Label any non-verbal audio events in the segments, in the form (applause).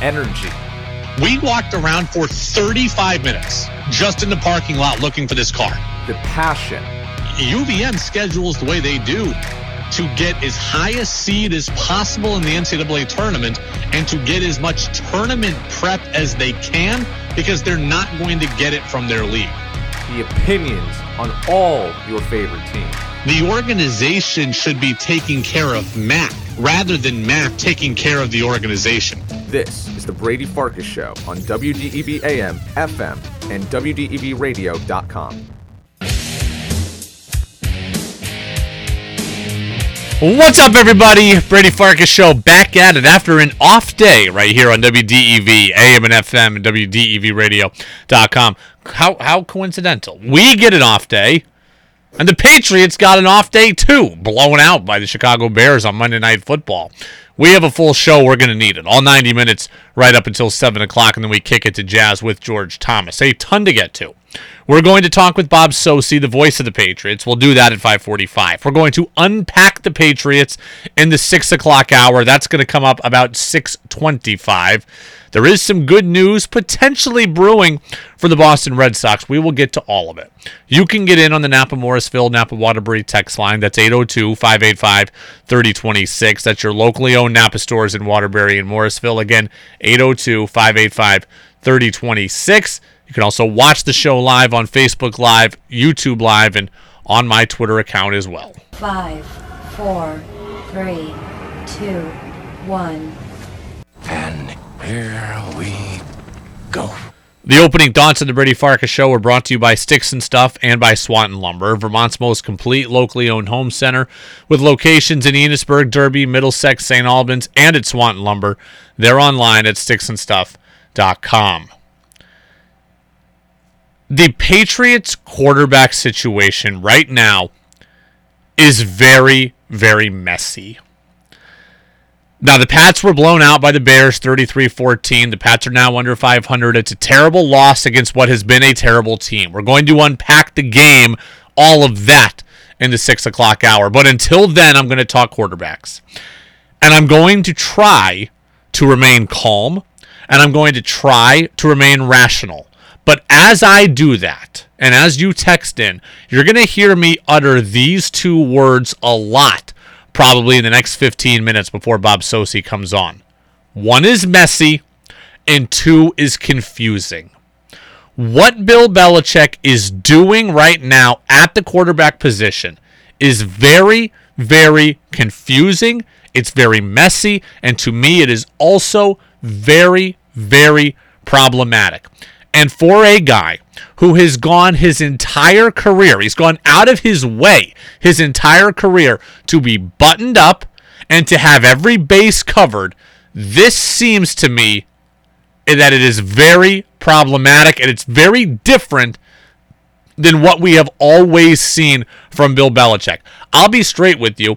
energy. We walked around for 35 minutes just in the parking lot looking for this car. The passion. UVM schedules the way they do to get as high a seed as possible in the NCAA tournament and to get as much tournament prep as they can because they're not going to get it from their league. The opinions on all your favorite teams. The organization should be taking care of Mac rather than Mac taking care of the organization. This is the Brady Farkas Show on WDEV AM, FM, and WDEVradio.com. What's up, everybody? Brady Farkas Show back at it after an off day right here on WDEV, AM and FM, and WDEVradio.com. How, how coincidental. We get an off day, and the Patriots got an off day too, blown out by the Chicago Bears on Monday Night Football. We have a full show. We're going to need it. All 90 minutes right up until 7 o'clock, and then we kick it to Jazz with George Thomas. A ton to get to. We're going to talk with Bob Socci, the voice of the Patriots. We'll do that at 545. We're going to unpack the Patriots in the 6 o'clock hour. That's going to come up about 625. There is some good news potentially brewing for the Boston Red Sox. We will get to all of it. You can get in on the Napa Morrisville, Napa Waterbury text line. That's 802 585 3026. That's your locally owned Napa stores in Waterbury and Morrisville. Again, 802 585 3026. You can also watch the show live on Facebook Live, YouTube Live, and on my Twitter account as well. Five, four, three, two, one. And here we go. The opening thoughts of the Brady Farkas Show were brought to you by Sticks and Stuff and by Swanton Lumber, Vermont's most complete locally owned home center, with locations in Enosburg, Derby, Middlesex, St. Albans, and at Swanton Lumber. They're online at sticksandstuff.com. The Patriots quarterback situation right now is very, very messy. Now, the Pats were blown out by the Bears 33 14. The Pats are now under 500. It's a terrible loss against what has been a terrible team. We're going to unpack the game, all of that, in the 6 o'clock hour. But until then, I'm going to talk quarterbacks. And I'm going to try to remain calm, and I'm going to try to remain rational. But as I do that, and as you text in, you're going to hear me utter these two words a lot probably in the next 15 minutes before Bob Socci comes on. One is messy, and two is confusing. What Bill Belichick is doing right now at the quarterback position is very, very confusing. It's very messy, and to me, it is also very, very problematic. And for a guy who has gone his entire career, he's gone out of his way his entire career to be buttoned up and to have every base covered, this seems to me that it is very problematic and it's very different than what we have always seen from Bill Belichick. I'll be straight with you.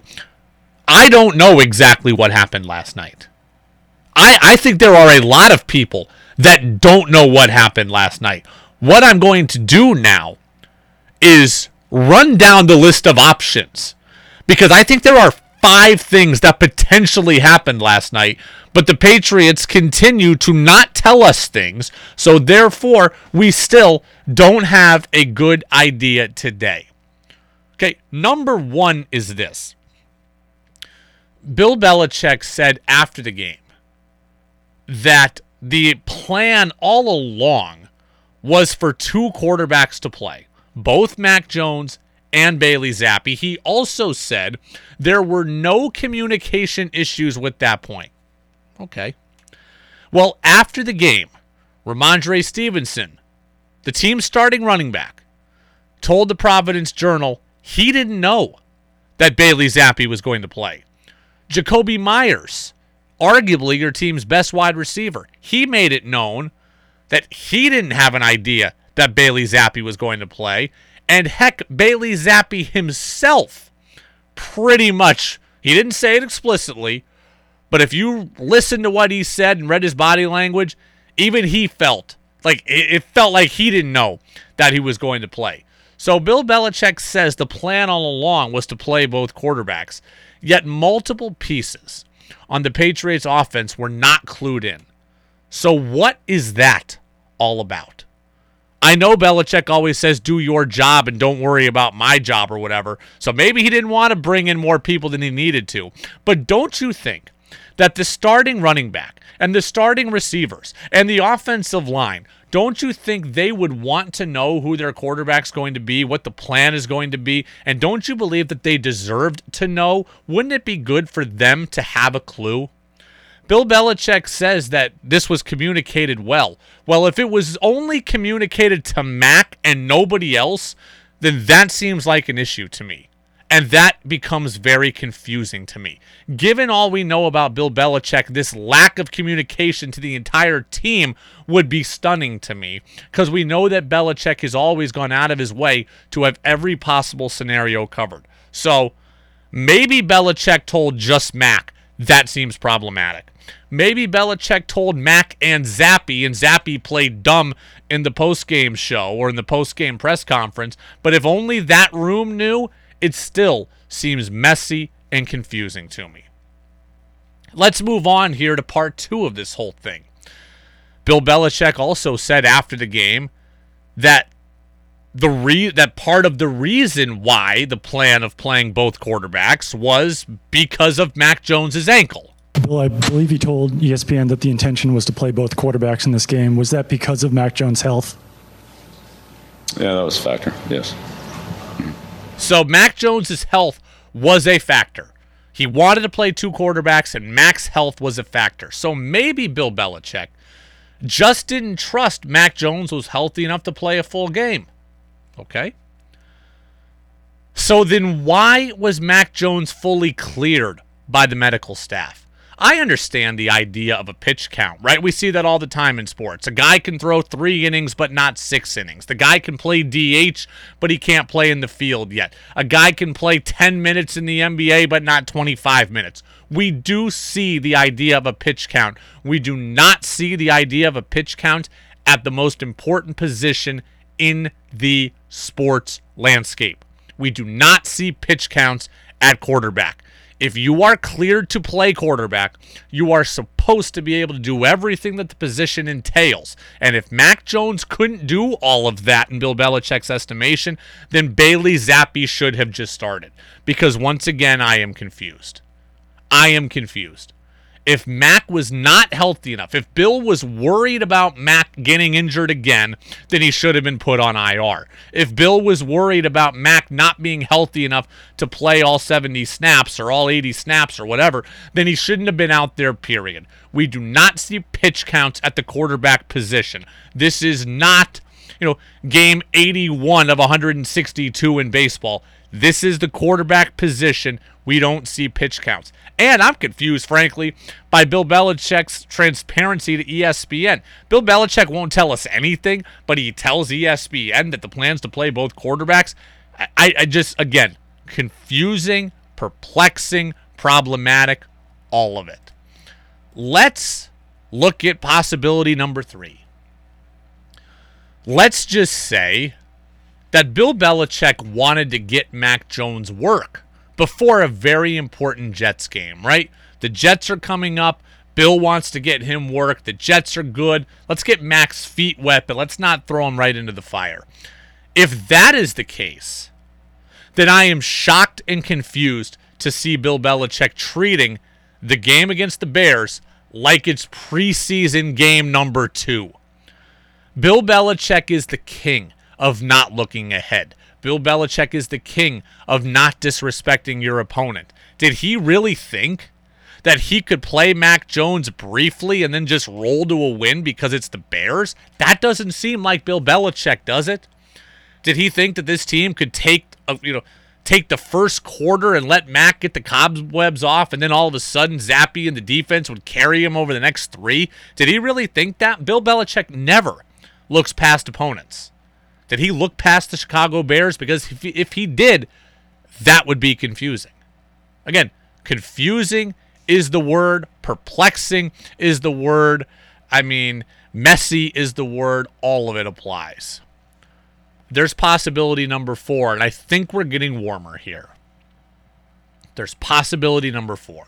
I don't know exactly what happened last night. I, I think there are a lot of people that don't know what happened last night. What I'm going to do now is run down the list of options because I think there are five things that potentially happened last night, but the Patriots continue to not tell us things, so therefore we still don't have a good idea today. Okay, number one is this Bill Belichick said after the game that the plan all along was for two quarterbacks to play, both Mac Jones and Bailey Zappe. He also said there were no communication issues with that point. Okay. Well, after the game, Rhamondre Stevenson, the team's starting running back, told the Providence Journal he didn't know that Bailey Zappe was going to play. Jakobi Meyers, arguably your team's best wide receiver. He made it known that he didn't have an idea that Bailey Zappe was going to play. And heck, Bailey Zappe himself pretty much, he didn't say it explicitly, but if you listen to what he said and read his body language, even he felt like it, felt like he didn't know that he was going to play. So Bill Belichick says the plan all along was to play both quarterbacks, yet multiple pieces on the Patriots offense were not clued in. So, what is that all about? I know Belichick always says, do your job and don't worry about my job or whatever. So maybe he didn't want to bring in more people than he needed to. But don't you think that the starting running back and the starting receivers and the offensive line, don't you think they would want to know who their quarterback's going to be, what the plan is going to be? And don't you believe that they deserved to know? Wouldn't it be good for them to have a clue? Bill Belichick says that this was communicated well. Well, if it was only communicated to Mac and nobody else, then that seems like an issue to me. And that becomes very confusing to me. Given all we know about Bill Belichick, this lack of communication to the entire team would be stunning to me because we know that Belichick has always gone out of his way to have every possible scenario covered. So maybe Belichick told just Mac. That seems problematic. Maybe Belichick told Mac and Zappe, and Zappe played dumb in the post-game show or in the post-game press conference. But if only that room knew, it still seems messy and confusing to me. Let's move on here to part two of this whole thing. Bill Belichick also said after the game that the re- that part of the reason why the plan of playing both quarterbacks was because of Mac Jones's ankle. Well, I believe he told ESPN that the intention was to play both quarterbacks in this game. Was that because of Mac Jones' health? Yeah, that was a factor. Yes. So Mac Jones's health was a factor. He wanted to play two quarterbacks, and Mac's health was a factor. So maybe Bill Belichick just didn't trust Mac Jones was healthy enough to play a full game. Okay? So then why was Mac Jones fully cleared by the medical staff? I understand the idea of a pitch count, right? We see that all the time in sports. A guy can throw three innings, but not six innings. The guy can play DH, but he can't play in the field yet. A guy can play 10 minutes in the NBA, but not 25 minutes. We do see the idea of a pitch count. We do not see the idea of a pitch count at the most important position in the sports landscape. We do not see pitch counts at quarterback. If you are cleared to play quarterback, you are supposed to be able to do everything that the position entails. And if Mac Jones couldn't do all of that in Bill Belichick's estimation, then Bailey Zappe should have just started. Because once again, I am confused. I am confused if Mac was not healthy enough, if Bill was worried about Mac getting injured again, then he should have been put on IR. If Bill was worried about Mac not being healthy enough to play all 70 snaps or all 80 snaps or whatever, then he shouldn't have been out there, period. We do not see pitch counts at the quarterback position. This is not, you know, game 81 of 162 in baseball. This is the quarterback position. We don't see pitch counts. And I'm confused, frankly, by Bill Belichick's transparency to ESPN. Bill Belichick won't tell us anything, but he tells ESPN that the plans to play both quarterbacks. I, I just, again, confusing, perplexing, problematic, all of it. Let's look at possibility number three. Let's just say that Bill Belichick wanted to get Mac Jones work before a very important Jets game, right? The Jets are coming up. Bill wants to get him work. The Jets are good. Let's get Mac's feet wet, but let's not throw him right into the fire. If that is the case, then I am shocked and confused to see Bill Belichick treating the game against the Bears like it's preseason game number two. Bill Belichick is the king of not looking ahead. Bill Belichick is the king of not disrespecting your opponent. Did he really think that he could play Mac Jones briefly and then just roll to a win because it's the Bears? That doesn't seem like Bill Belichick, does it? Did he think that this team could take a, you know take the first quarter and let Mac get the cobwebs off, and then all of a sudden Zappe and the defense would carry him over the next three? Did he really think that? Bill Belichick never looks past opponents. Did he look past the Chicago Bears? Because if he, if he did, that would be confusing. Again, confusing is the word, perplexing is the word. I mean, messy is the word. All of it applies. There's possibility number four, and I think we're getting warmer here. There's possibility number four.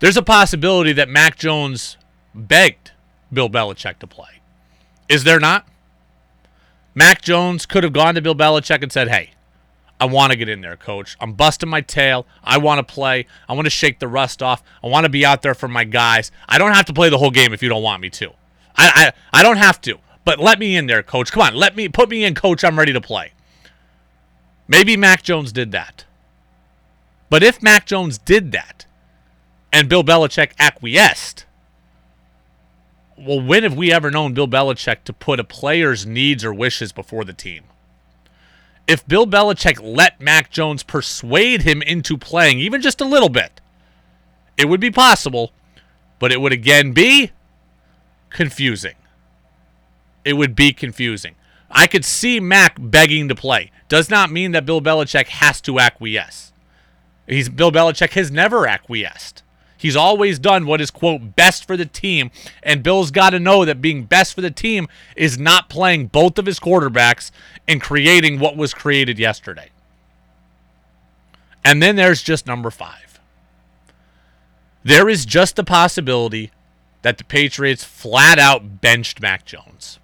There's a possibility that Mac Jones begged Bill Belichick to play. Is there not? Mac Jones could have gone to Bill Belichick and said, "Hey, I want to get in there, coach. I'm busting my tail. I want to play. I want to shake the rust off. I want to be out there for my guys. I don't have to play the whole game if you don't want me to. I I, I don't have to. But let me in there, coach. Come on, let me put me in, coach. I'm ready to play." Maybe Mac Jones did that. But if Mac Jones did that and Bill Belichick acquiesced, well, when have we ever known Bill Belichick to put a player's needs or wishes before the team? If Bill Belichick let Mac Jones persuade him into playing even just a little bit, it would be possible, but it would again be confusing. It would be confusing. I could see Mac begging to play. Does not mean that Bill Belichick has to acquiesce. He's Bill Belichick has never acquiesced. He's always done what is, quote, best for the team. And Bill's got to know that being best for the team is not playing both of his quarterbacks and creating what was created yesterday. And then there's just number five. There is just the possibility that the Patriots flat out benched Mac Jones.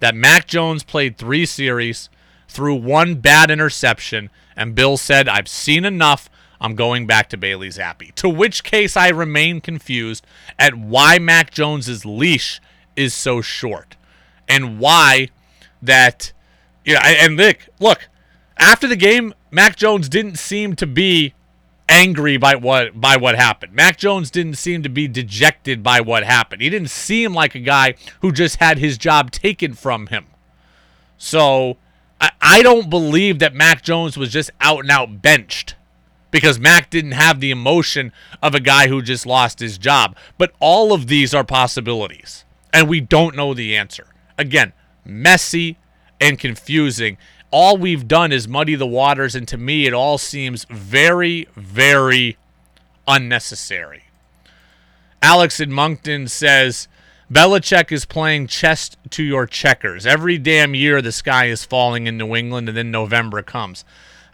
That Mac Jones played three series, threw one bad interception, and Bill said, I've seen enough. I'm going back to Bailey Zappe. To which case I remain confused at why Mac Jones's leash is so short and why that yeah and look look after the game Mac Jones didn't seem to be angry by what by what happened. Mac Jones didn't seem to be dejected by what happened. He didn't seem like a guy who just had his job taken from him. So I, I don't believe that Mac Jones was just out and out benched because Mac didn't have the emotion of a guy who just lost his job. But all of these are possibilities, and we don't know the answer. Again, messy and confusing. All we've done is muddy the waters, and to me, it all seems very, very unnecessary. Alex in Moncton says, Belichick is playing chess to your checkers. Every damn year the sky is falling in New England, and then November comes.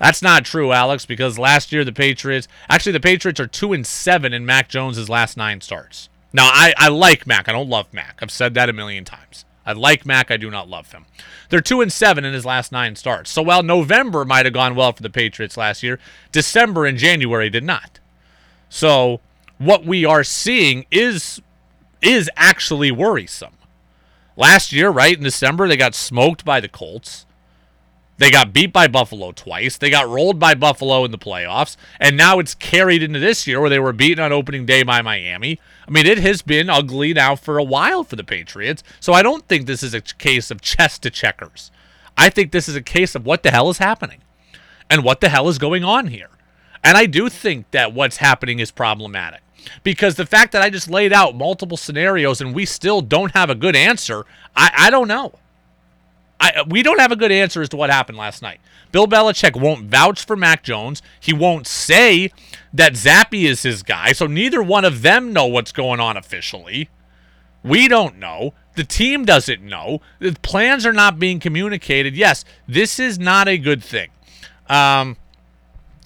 That's not true, Alex, because last year the Patriots actually the Patriots are two and seven in Mac Jones's last nine starts. Now I, I like Mac. I don't love Mac. I've said that a million times. I like Mac. I do not love him. They're two and seven in his last nine starts. So while November might have gone well for the Patriots last year, December and January did not. So what we are seeing is is actually worrisome. Last year, right in December, they got smoked by the Colts. They got beat by Buffalo twice. They got rolled by Buffalo in the playoffs. And now it's carried into this year where they were beaten on opening day by Miami. I mean, it has been ugly now for a while for the Patriots. So I don't think this is a case of chess to checkers. I think this is a case of what the hell is happening and what the hell is going on here. And I do think that what's happening is problematic because the fact that I just laid out multiple scenarios and we still don't have a good answer, I, I don't know. I, we don't have a good answer as to what happened last night. Bill Belichick won't vouch for Mac Jones. He won't say that Zappe is his guy. So neither one of them know what's going on officially. We don't know. The team doesn't know. The plans are not being communicated. Yes, this is not a good thing. Um,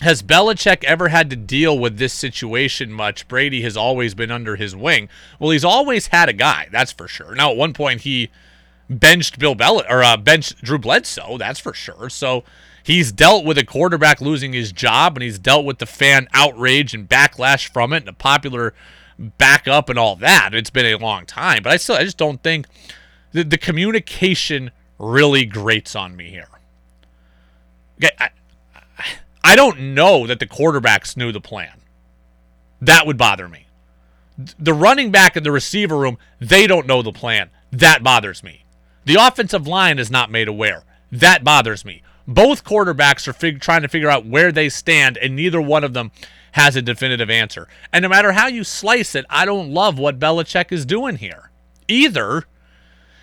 has Belichick ever had to deal with this situation much? Brady has always been under his wing. Well, he's always had a guy, that's for sure. Now, at one point, he benched Bill Bell or uh, benched Drew Bledsoe. That's for sure. So he's dealt with a quarterback losing his job, and he's dealt with the fan outrage and backlash from it, and a popular backup and all that. It's been a long time, but I still I just don't think the, the communication really grates on me here. Okay, I, I don't know that the quarterbacks knew the plan. That would bother me. The running back in the receiver room, they don't know the plan. That bothers me. The offensive line is not made aware. That bothers me. Both quarterbacks are fig- trying to figure out where they stand, and neither one of them has a definitive answer. And no matter how you slice it, I don't love what Belichick is doing here. Either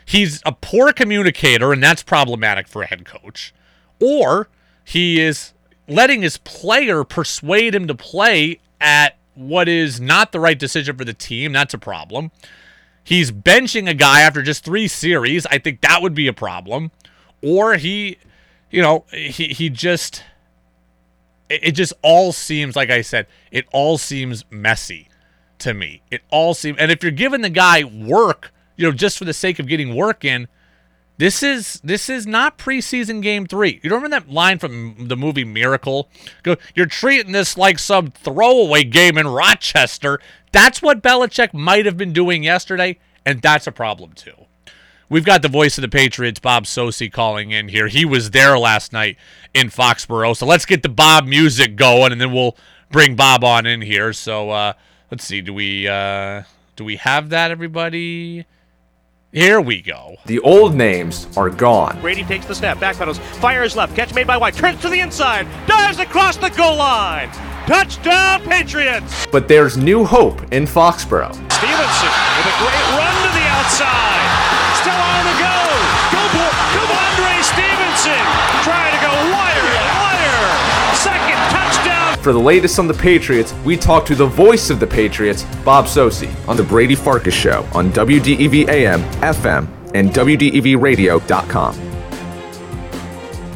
he's a poor communicator, and that's problematic for a head coach, or he is letting his player persuade him to play at what is not the right decision for the team. That's a problem. He's benching a guy after just three series. I think that would be a problem. Or he, you know, he, he just, it, it just all seems, like I said, it all seems messy to me. It all seems, and if you're giving the guy work, you know, just for the sake of getting work in, this is this is not preseason game three. You remember that line from the movie Miracle? Go, you're treating this like some throwaway game in Rochester. That's what Belichick might have been doing yesterday, and that's a problem too. We've got the voice of the Patriots, Bob Socci, calling in here. He was there last night in Foxborough. So let's get the Bob music going, and then we'll bring Bob on in here. So uh, let's see. Do we uh, do we have that, everybody? Here we go. The old names are gone. Brady takes the snap, backpedals, fires left, catch made by White, turns to the inside, dives across the goal line. Touchdown, Patriots! But there's new hope in Foxborough. Stevenson with a great run to the outside. Still on to go. Go, for, go Andre Stevenson. Trying to go wire, wire. Second touchdown. For the latest on the Patriots, we talk to the voice of the Patriots, Bob Socci, on the Brady Farkas Show on WDEV AM, FM, and WDEVradio.com.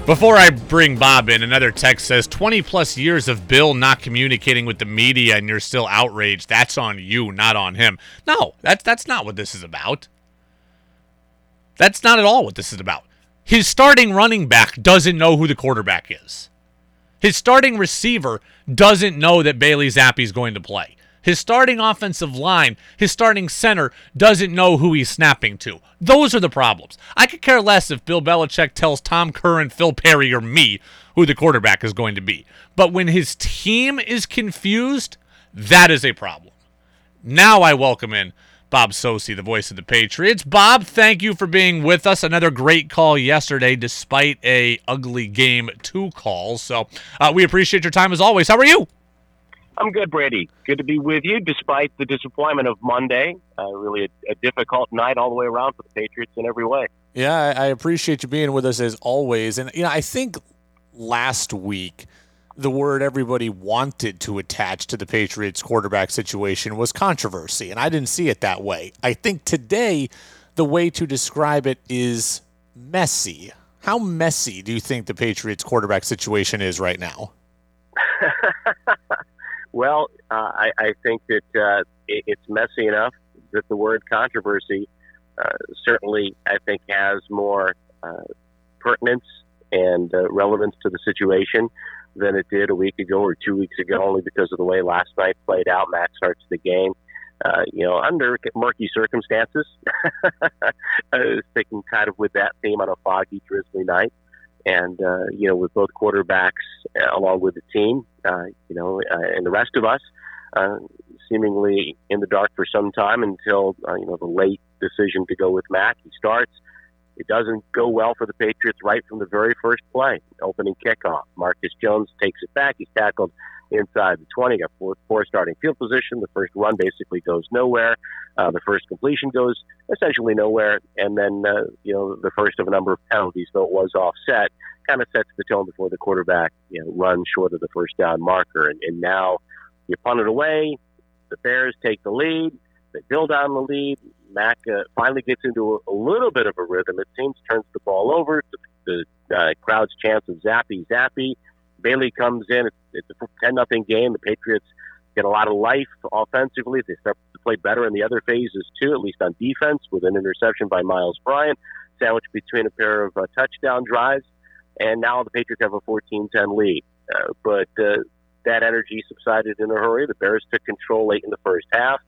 Before I bring Bob in, another text says 20 plus years of Bill not communicating with the media and you're still outraged. That's on you, not on him. No, that's that's not what this is about. That's not at all what this is about. His starting running back doesn't know who the quarterback is. His starting receiver doesn't know that Bailey Zappe is going to play. His starting offensive line, his starting center doesn't know who he's snapping to. Those are the problems. I could care less if Bill Belichick tells Tom Curran, Phil Perry, or me who the quarterback is going to be. But when his team is confused, that is a problem. Now I welcome in Bob Socci, the voice of the Patriots. Bob, thank you for being with us. Another great call yesterday, despite a ugly game two calls. So uh, we appreciate your time as always. How are you? I'm good, Brady. Good to be with you, despite the disappointment of Monday. Uh, really a, a difficult night all the way around for the Patriots in every way. Yeah, I I appreciate you being with us as always. And you know, I think last week the word everybody wanted to attach to the Patriots quarterback situation was controversy, and I didn't see it that way. I think today the way to describe it is messy. How messy do you think the Patriots quarterback situation is right now? (laughs) Well, uh, I, I think that uh, it, it's messy enough that the word controversy uh, certainly, I think, has more uh, pertinence and uh, relevance to the situation than it did a week ago or two weeks ago, only because of the way last night played out. Mac starts the game. Uh, you know, under murky circumstances, (laughs) thinking kind of with that theme on a foggy, drizzly night and you know, with both quarterbacks along with the team, uh, you know, uh, and the rest of us, uh, seemingly in the dark for some time until uh, you know the late decision to go with Mac. He starts. It doesn't go well for the Patriots right from the very first play, opening kickoff. Marcus Jones takes it back. He's tackled inside the 20, got four, four starting field position. The first run basically goes nowhere. Uh, the first completion goes essentially nowhere. And then, uh, you know, the first of a number of penalties, though it was offset, kind of sets the tone before the quarterback, you know, runs short of the first down marker. And, and now you punt it away. The Bears take the lead. They build on the lead. Mac uh, finally gets into a, a little bit of a rhythm. It seems turns the ball over. The, the uh, crowd's chance of Zappe, Zappe. Bailey comes in. It's, it's a 10 nothing game. The Patriots get a lot of life offensively. They start to play better in the other phases too, at least on defense, with an interception by Myles Bryant, sandwiched between a pair of uh, touchdown drives. And now the Patriots have a 14-10 lead. Uh, but uh, that energy subsided in a hurry. The Bears took control late in the first half.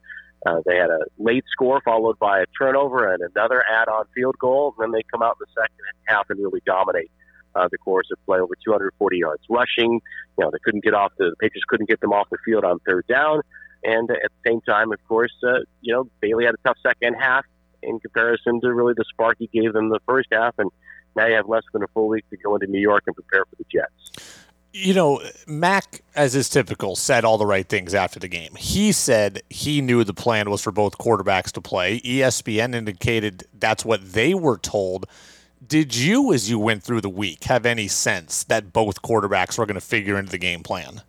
Uh, they had a late score followed by a turnover and another add-on field goal. And then they come out in the second half and really dominate uh, the course of play, over 240 yards rushing. You know, they couldn't get off the, the Patriots couldn't get them off the field on third down. And at the same time, of course, uh, you know, Bailey had a tough second half in comparison to really the spark he gave them the first half. And now you have less than a full week to go into New York and prepare for the Jets. You know, Mac, as is typical, said all the right things after the game. He said he knew the plan was for both quarterbacks to play. ESPN indicated that's what they were told. Did you, as you went through the week, have any sense that both quarterbacks were going to figure into the game plan?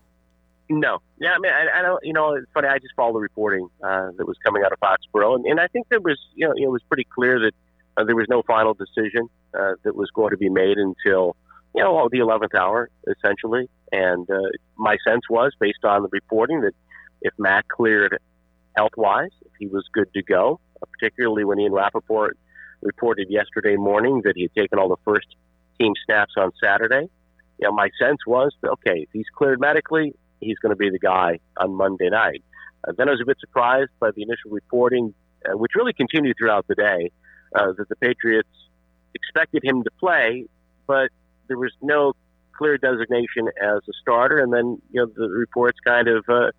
No, yeah, I mean, I, I don't. You know, it's funny. I just follow the reporting uh, that was coming out of Foxborough, and, and I think there was, you know, it was pretty clear that uh, there was no final decision uh, that was going to be made until, you know, the eleventh hour, essentially. And uh, my sense was, based on the reporting, that if Mac cleared health wise, if he was good to go, uh, particularly when Ian Rapoport reported yesterday morning that he had taken all the first team snaps on Saturday. You know, my sense was, okay, if he's cleared medically, he's going to be the guy on Monday night. Uh, then I was a bit surprised by the initial reporting, uh, which really continued throughout the day, uh, that the Patriots expected him to play, but there was no clear designation as a starter. And then, you know, the reports kind of uh,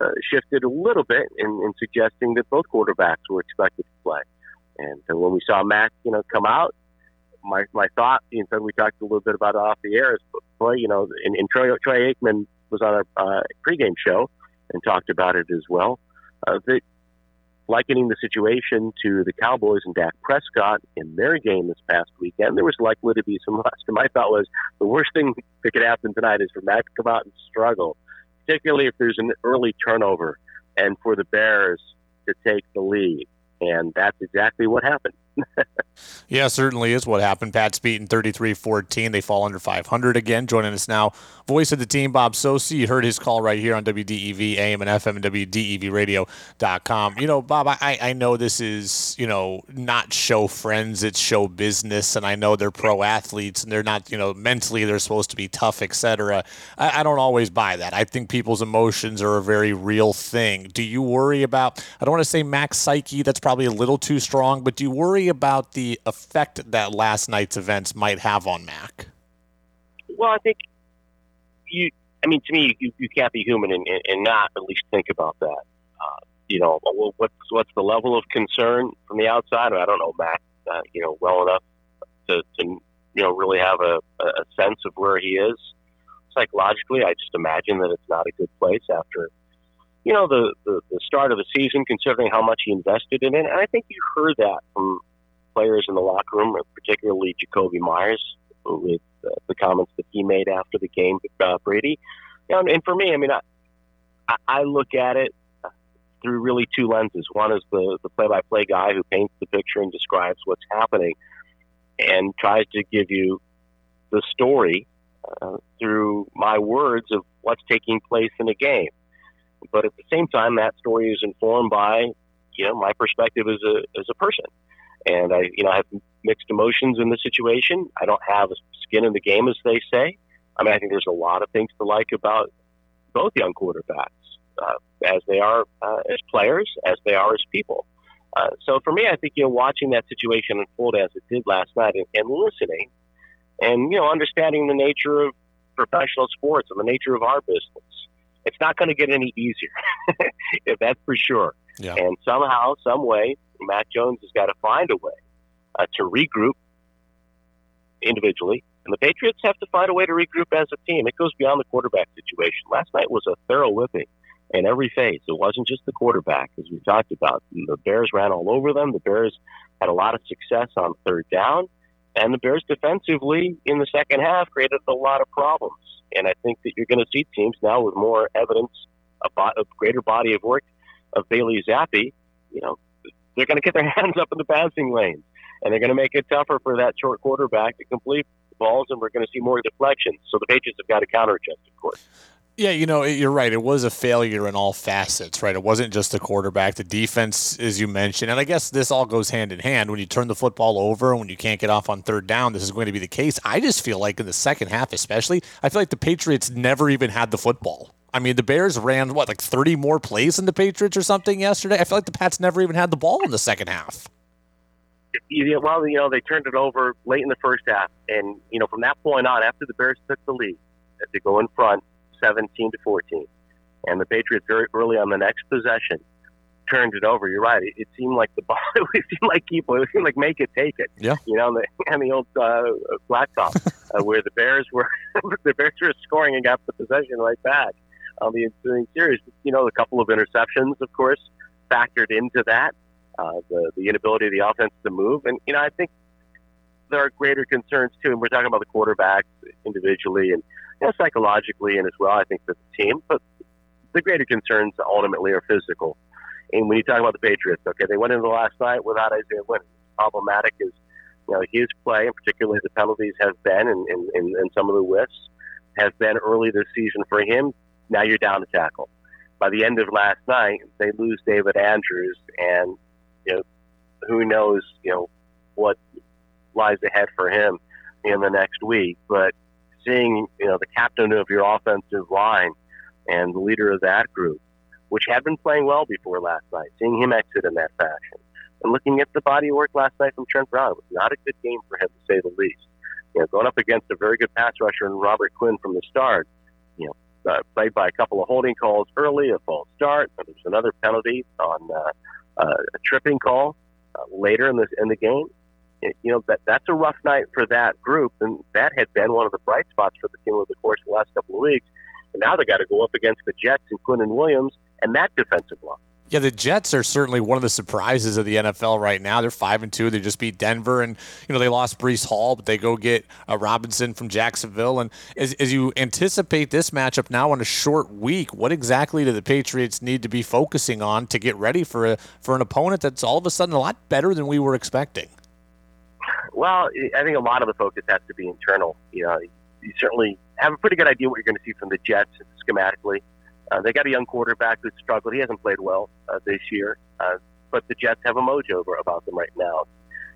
uh, shifted a little bit in, in suggesting that both quarterbacks were expected to play. And uh, when we saw Mac, you know, come out, my my thought, and so we talked a little bit about it off the air, is boy, you know, and, and Troy, Troy Aikman was on our uh, pregame show and talked about it as well. Uh, that likening the situation to the Cowboys and Dak Prescott in their game this past weekend, there was likely to be some rust. And my thought was the worst thing that could happen tonight is for Mac to come out and struggle, particularly if there's an early turnover and for the Bears to take the lead. And that's exactly what happened. Yeah, certainly is what happened. Pat's beaten 33 14. They fall under 500 again. Joining us now, voice of the team, Bob Socci. You heard his call right here on WDEV AM and FM and WDEVradio.com. You know, Bob, I, I know this is, you know, not show friends, it's show business. And I know they're pro athletes and they're not, you know, mentally they're supposed to be tough, etc. I, I don't always buy that. I think people's emotions are a very real thing. Do you worry about, I don't want to say Mac's psyche, that's probably a little too strong, but do you worry about the effect that last night's events might have on Mac? Well, I think you. I mean, to me, you, you can't be human and, and not at least think about that. Uh, you know, what's what's the level of concern from the outside? I don't know Mac, uh, you know, well enough to, to you know really have a, a sense of where he is psychologically. I just imagine that it's not a good place after you know the, the the start of the season, considering how much he invested in it. And I think you heard that from players in the locker room, particularly Jakobi Meyers, with uh, the comments that he made after the game uh, Brady. Know, and for me, I mean, I, I look at it through really two lenses. One is the, the play-by-play guy who paints the picture and describes what's happening and tries to give you the story uh, through my words of what's taking place in a game. But at the same time, that story is informed by, you know, my perspective as a, as a person and I, you know, I have mixed emotions in the situation. I don't have a skin in the game, as they say. I mean, I think there's a lot of things to like about both young quarterbacks, uh, as they are uh, as players, as they are as people. Uh, so for me, I think you know, watching that situation unfold as it did last night, and, and listening, and you know, understanding the nature of professional sports and the nature of our business, it's not going to get any easier. (laughs) if that's for sure. Yeah. And somehow, some way, Mac Jones has got to find a way uh, to regroup individually, and the Patriots have to find a way to regroup as a team. It goes beyond the quarterback situation. Last night was a thorough whipping in every phase. It wasn't just the quarterback, as we talked about. The Bears ran all over them. The Bears had a lot of success on third down, and the Bears defensively in the second half created a lot of problems. And I think that you're going to see teams now with more evidence, a, bo- a greater body of work of Bailey Zappe, you know, they're going to get their (laughs) hands up in the passing lanes, and they're going to make it tougher for that short quarterback to complete balls, and we're going to see more deflections. So the Patriots have got to counter adjust, of course. Yeah, you know, you're right. It was a failure in all facets, right? It wasn't just the quarterback, the defense, as you mentioned. And I guess this all goes hand in hand. When you turn the football over, when you can't get off on third down, this is going to be the case. I just feel like in the second half, especially, I feel like the Patriots never even had the football. I mean, the Bears ran what like 30 more plays than the Patriots or something yesterday. I feel like the Pats never even had the ball in the second half. Yeah, well, you know, they turned it over late in the first half, and you know, from that point on, after the Bears took the lead, to go in front, 17 to 14, and the Patriots very early on the next possession turned it over. You're right. It, it seemed like the (laughs) ball. It seemed like keep. It seemed like make it, take it. Yeah. You know, the, and the old uh, blacktop (laughs) uh, where the Bears were (laughs) the Bears were scoring and got the possession right back on the ensuing series. You know, a couple of interceptions, of course, factored into that. Uh, the the inability of the offense to move, and you know, I think there are greater concerns too. And we're talking about the quarterbacks individually and you know, psychologically, and as well, I think for the team. But the greater concerns ultimately are physical. And when you talk about the Patriots, okay, they went into the last night without Isaiah Wynn. Problematic is, you know, his play, and particularly the penalties have been, and, and, and some of the whiffs have been early this season for him now you're down to tackle. by the end of last night, they lose David Andrews, and you know, who knows, you know, what lies ahead for him in the next week. But seeing, you know, the captain of your offensive line and the leader of that group, which had been playing well before last night, seeing him exit in that fashion, and looking at the body of work last night from Trent Brown, it was not a good game for him to say the least. You know, going up against a very good pass rusher and Robert Quinn from the start, uh, played by a couple of holding calls early, a false start. There was another penalty on uh, uh, a tripping call uh, later in the in the game. It, you know that that's a rough night for that group, and that had been one of the bright spots for the team over the course of the last couple of weeks. And now they got to go up against the Jets and Quinnen Williams and that defensive line. Yeah, the Jets are certainly one of the surprises of the NFL right now. They're five and two. They just beat Denver, and you know they lost Breece Hall, but they go get uh, Robinson from Jacksonville. And as, as you anticipate this matchup now on a short week, what exactly do the Patriots need to be focusing on to get ready for a for an opponent that's all of a sudden a lot better than we were expecting? Well, I think a lot of the focus has to be internal. You know, you certainly have a pretty good idea what you're going to see from the Jets schematically. Uh, they got a young quarterback who's struggled. He hasn't played well uh, this year, uh, but the Jets have a mojo about them right now.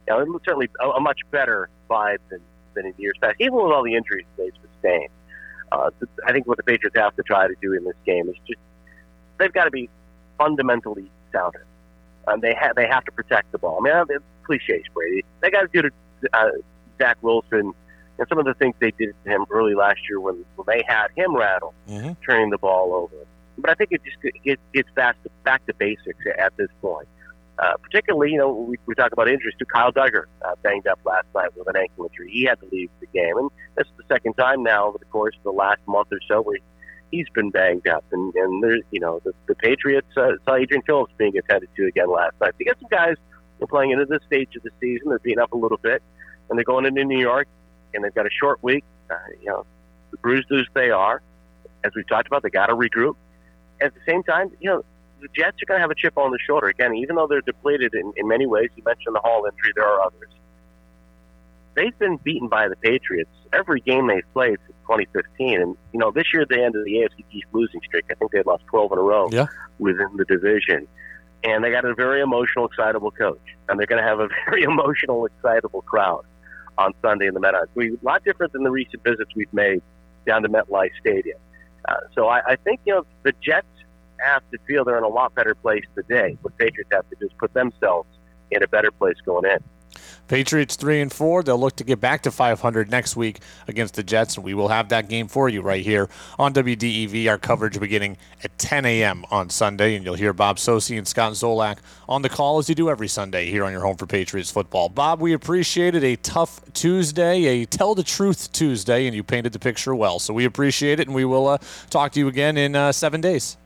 You know, certainly a, a much better vibe than, than in years past, even with all the injuries they've sustained. Uh, I think what the Patriots have to try to do in this game is just they've got to be fundamentally sounder. Um, they have they have to protect the ball. I mean, it's cliches, Brady. They got to do to uh, Zach Wilson and some of the things they did to him early last year when, when they had him rattled, mm-hmm. turning the ball over. But I think it just gets, gets back to, back to basics at this point. Uh, particularly, you know, we, we talk about injuries to Kyle Dugger, uh, banged up last night with an ankle injury. He had to leave the game, and this is the second time now over the course of the last month or so where he's been banged up. And, and there's, you know, the, the Patriots uh, saw Adrian Phillips being attended to again last night. They got some guys are playing into this stage of the season. They're beating up a little bit, and they're going into New York, and they've got a short week. Uh, you know, the bruised as they are, as we've talked about, they got to regroup. At the same time, you know, the Jets are going to have a chip on the shoulder again, even though they're depleted in, in many ways. You mentioned the Hall injury; there are others. They've been beaten by the Patriots every game they've played since 2015, and you know this year they ended the AFC East losing streak. I think they lost 12 in a row yeah. within the division and they got a very emotional, excitable coach, and they're going to have a (laughs) very emotional, excitable crowd on Sunday in the Meadows. We a lot different than the recent visits we've made down to MetLife Stadium. Uh, so I, I think you know the Jets have to feel they're in a lot better place today. What Patriots have to is put themselves in a better place going in. Patriots three and four. They'll look to get back to 500 next week against the Jets, and we will have that game for you right here on WDEV. Our coverage beginning at 10 a.m. on Sunday, and you'll hear Bob Socci and Scott Zolak on the call as you do every Sunday here on your home for Patriots football. Bob, we appreciate it. A tough Tuesday, a tell the truth Tuesday, and you painted the picture well. So we appreciate it, and we will uh, talk to you again in uh, seven days.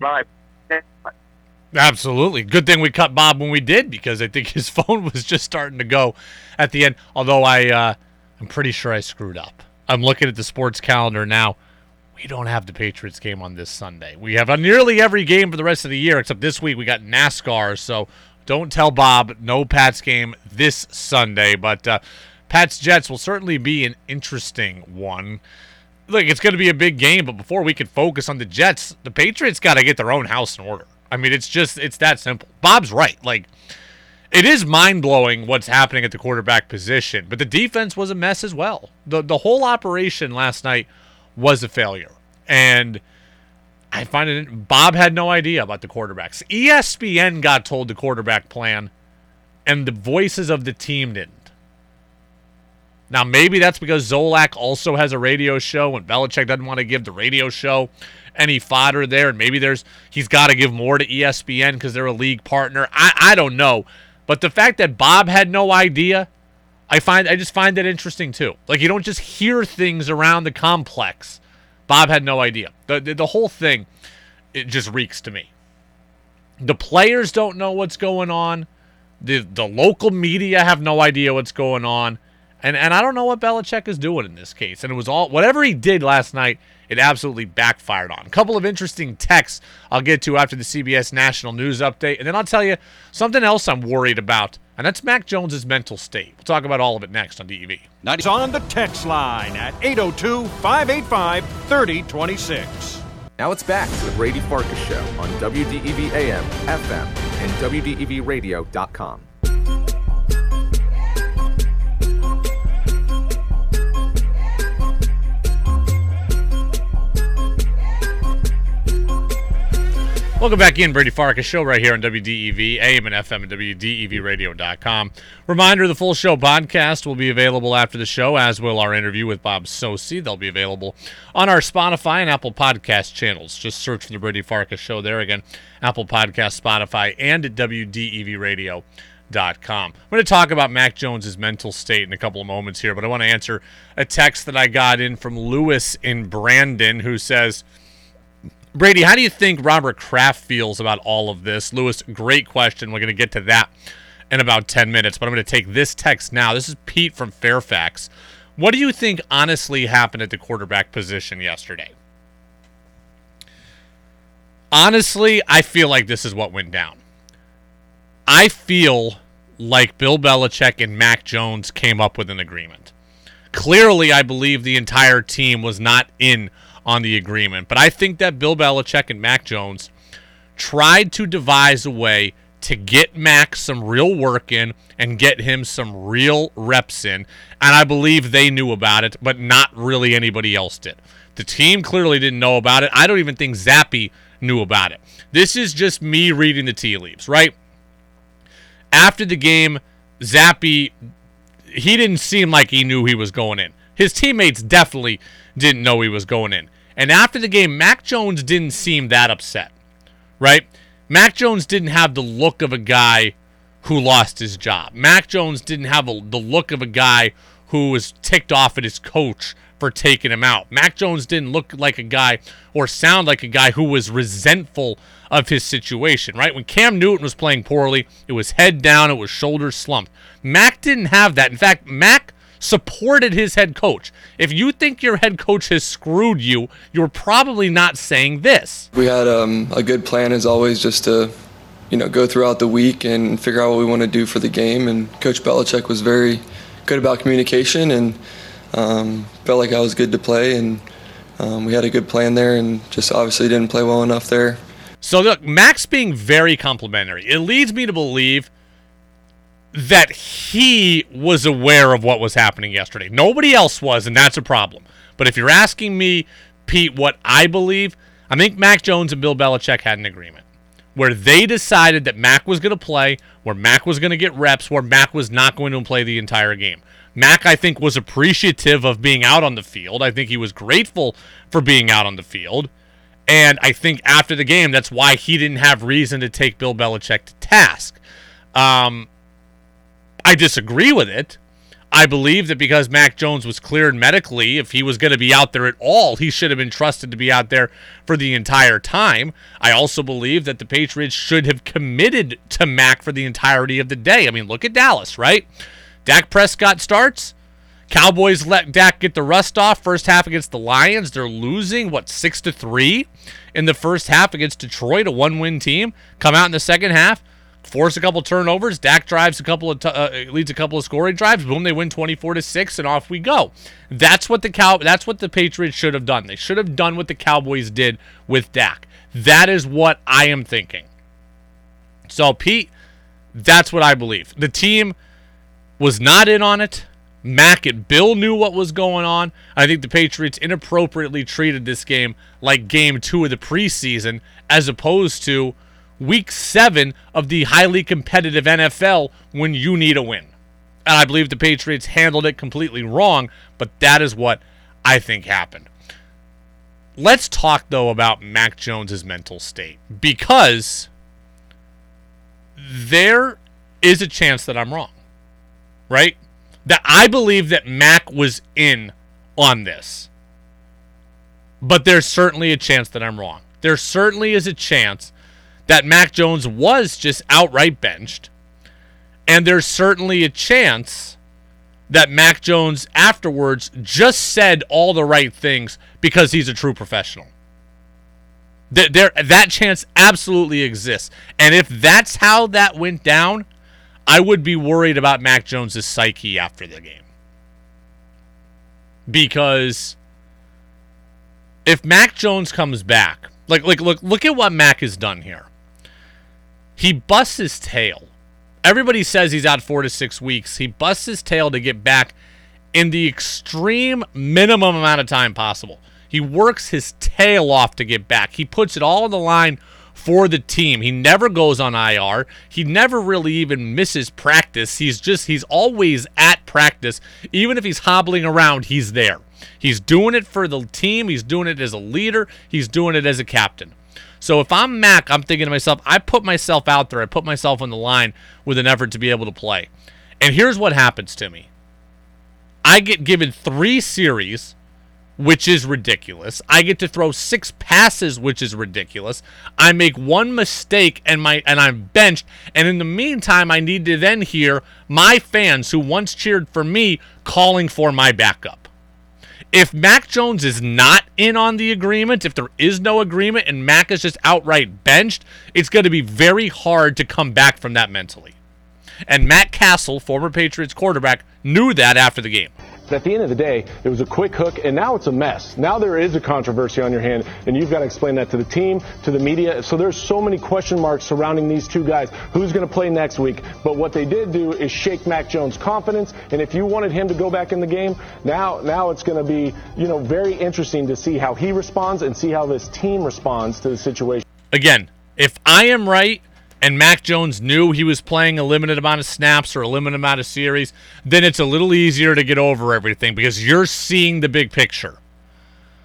Bye. Absolutely. Good thing we cut Bob when we did because I think his (laughs) phone was just starting to go at the end. Although I, uh, I'm pretty sure I screwed up. I'm looking at the sports calendar now. We don't have the Patriots game on this Sunday. We have nearly every game for the rest of the year except this week. We got NASCAR, so don't tell Bob no Pats game this Sunday. But uh, Pats Jets will certainly be an interesting one. Look, it's going to be a big game, but before we can focus on the Jets, the Patriots got to get their own house in order. I mean, it's just it's that simple. Bob's right. Like it is mind blowing what's happening at the quarterback position, but the defense was a mess as well. the The whole operation last night was a failure, and I find it. Bob had no idea about the quarterbacks. ESPN got told the quarterback plan, and the voices of the team didn't. Now maybe that's because Zolak also has a radio show, and Belichick doesn't want to give the radio show any fodder there, and maybe there's he's got to give more to ESPN because they're a league partner. I I don't know, but the fact that Bob had no idea, I find I just find that interesting too. Like you don't just hear things around the complex. Bob had no idea. The the, the whole thing, it just reeks to me. The players don't know what's going on. The the local media have no idea what's going on. And and I don't know what Belichick is doing in this case. And it was all whatever he did last night, it absolutely backfired on. A couple of interesting texts I'll get to after the CBS national news update, and then I'll tell you something else I'm worried about, and that's Mac Jones's mental state. We'll talk about all of it next on DEV. It's on the text line at 802 585 3026. Now it's back to the Brady Farkas Show on WDEV AM, FM, and WDEVradio.com. Welcome back in, Brady Farkas show right here on WDEV, AM and FM and WDEVradio.com. Reminder, the full show podcast will be available after the show, as will our interview with Bob Socci. They'll be available on our Spotify and Apple Podcast channels. Just search for the Brady Farkas show there again, Apple Podcast, Spotify, and at WDEVradio.com. I'm going to talk about Mac Jones's mental state in a couple of moments here, but I want to answer a text that I got in from Lewis in Brandon who says, Brady, how do you think Robert Kraft feels about all of this? Lewis, great question. We're going to get to that in about 10 minutes, but I'm going to take this text now. This is Pete from Fairfax. What do you think honestly happened at the quarterback position yesterday? Honestly, I feel like this is what went down. I feel like Bill Belichick and Mac Jones came up with an agreement. Clearly, I believe the entire team was not in on the agreement. But I think that Bill Belichick and Mac Jones tried to devise a way to get Mac some real work in and get him some real reps in. And I believe they knew about it, but not really anybody else did. The team clearly didn't know about it. I don't even think Zappe knew about it. This is just me reading the tea leaves, right? After the game, Zappe, he didn't seem like he knew he was going in. His teammates definitely didn't know he was going in. And after the game, Mac Jones didn't seem that upset, right? Mac Jones didn't have the look of a guy who lost his job. Mac Jones didn't have a, the look of a guy who was ticked off at his coach for taking him out. Mac Jones didn't look like a guy or sound like a guy who was resentful of his situation, right? When Cam Newton was playing poorly, it was head down, it was shoulders slumped. Mac didn't have that. In fact, Mac supported his head coach. If you think your head coach has screwed you, you're probably not saying this. We had um, a good plan as always just to, you know, go throughout the week and figure out what we want to do for the game. And Coach Belichick was very good about communication and um, felt like I was good to play. And um, we had a good plan there and just obviously didn't play well enough there. So look, Mac's being very complimentary. It leads me to believe that he was aware of what was happening yesterday. Nobody else was, and that's a problem. But if you're asking me, Pete, what I believe, I think Mac Jones and Bill Belichick had an agreement where they decided that Mac was going to play, where Mac was going to get reps, where Mac was not going to play the entire game. Mac, I think, was appreciative of being out on the field. I think he was grateful for being out on the field. And I think after the game, that's why he didn't have reason to take Bill Belichick to task. Um, I disagree with it. I believe that because Mac Jones was cleared medically, if he was going to be out there at all, he should have been trusted to be out there for the entire time. I also believe that the Patriots should have committed to Mac for the entirety of the day. I mean, look at Dallas, right? Dak Prescott starts. Cowboys let Dak get the rust off. First half against the Lions, they're losing what six to three in the first half against Detroit, a one-win team. Come out in the second half, force a couple turnovers. Dak drives a couple of t- uh, leads a couple of scoring drives. Boom, they win 24 to 6 and off we go. That's what the cow that's what the Patriots should have done. They should have done what the Cowboys did with Dak. That is what I am thinking. So Pete, that's what I believe. The team was not in on it. Mac and Bill knew what was going on. I think the Patriots inappropriately treated this game like game 2 of the preseason as opposed to week seven of the highly competitive NFL when you need a win. And I believe the Patriots handled it completely wrong, but that is what I think happened. Let's talk, though, about Mac Jones's mental state because there is a chance that I'm wrong, right? That I believe that Mac was in on this, but there's certainly a chance that I'm wrong. There certainly is a chance that Mac Jones was just outright benched. And there's certainly a chance that Mac Jones afterwards just said all the right things because he's a true professional. There, that chance absolutely exists. And if that's how that went down, I would be worried about Mac Jones's psyche after the game. Because if Mac Jones comes back, like like look look at what Mac has done here. He busts his tail. Everybody says he's out four to six weeks. He busts his tail to get back in the extreme minimum amount of time possible. He works his tail off to get back. He puts it all on the line for the team. He never goes on IR. He never really even misses practice. He's just he's always at practice. Even if he's hobbling around, he's there. He's doing it for the team. He's doing it as a leader. He's doing it as a captain. So if I'm Mac, I'm thinking to myself, I put myself out there. I put myself on the line with an effort to be able to play. And here's what happens to me. I get given 3 series which is ridiculous. I get to throw six passes, which is ridiculous. I make one mistake and my and I'm benched. And in the meantime, I need to then hear my fans who once cheered for me calling for my backup. If Mac Jones is not in on the agreement, if there is no agreement and Mac is just outright benched, it's going to be very hard to come back from that mentally. And Matt Cassel, former Patriots quarterback, knew that after the game. At the end of the day, it was a quick hook, and now it's a mess. Now there is a controversy on your hand, and you've got to explain that to the team, to the media. So there's so many question marks surrounding these two guys. Who's going to play next week? But what they did do is shake Mac Jones' confidence, and if you wanted him to go back in the game, now now it's going to be you know very interesting to see how he responds and see how this team responds to the situation. Again, if I am right, and Mac Jones knew he was playing a limited amount of snaps or a limited amount of series, then it's a little easier to get over everything because you're seeing the big picture.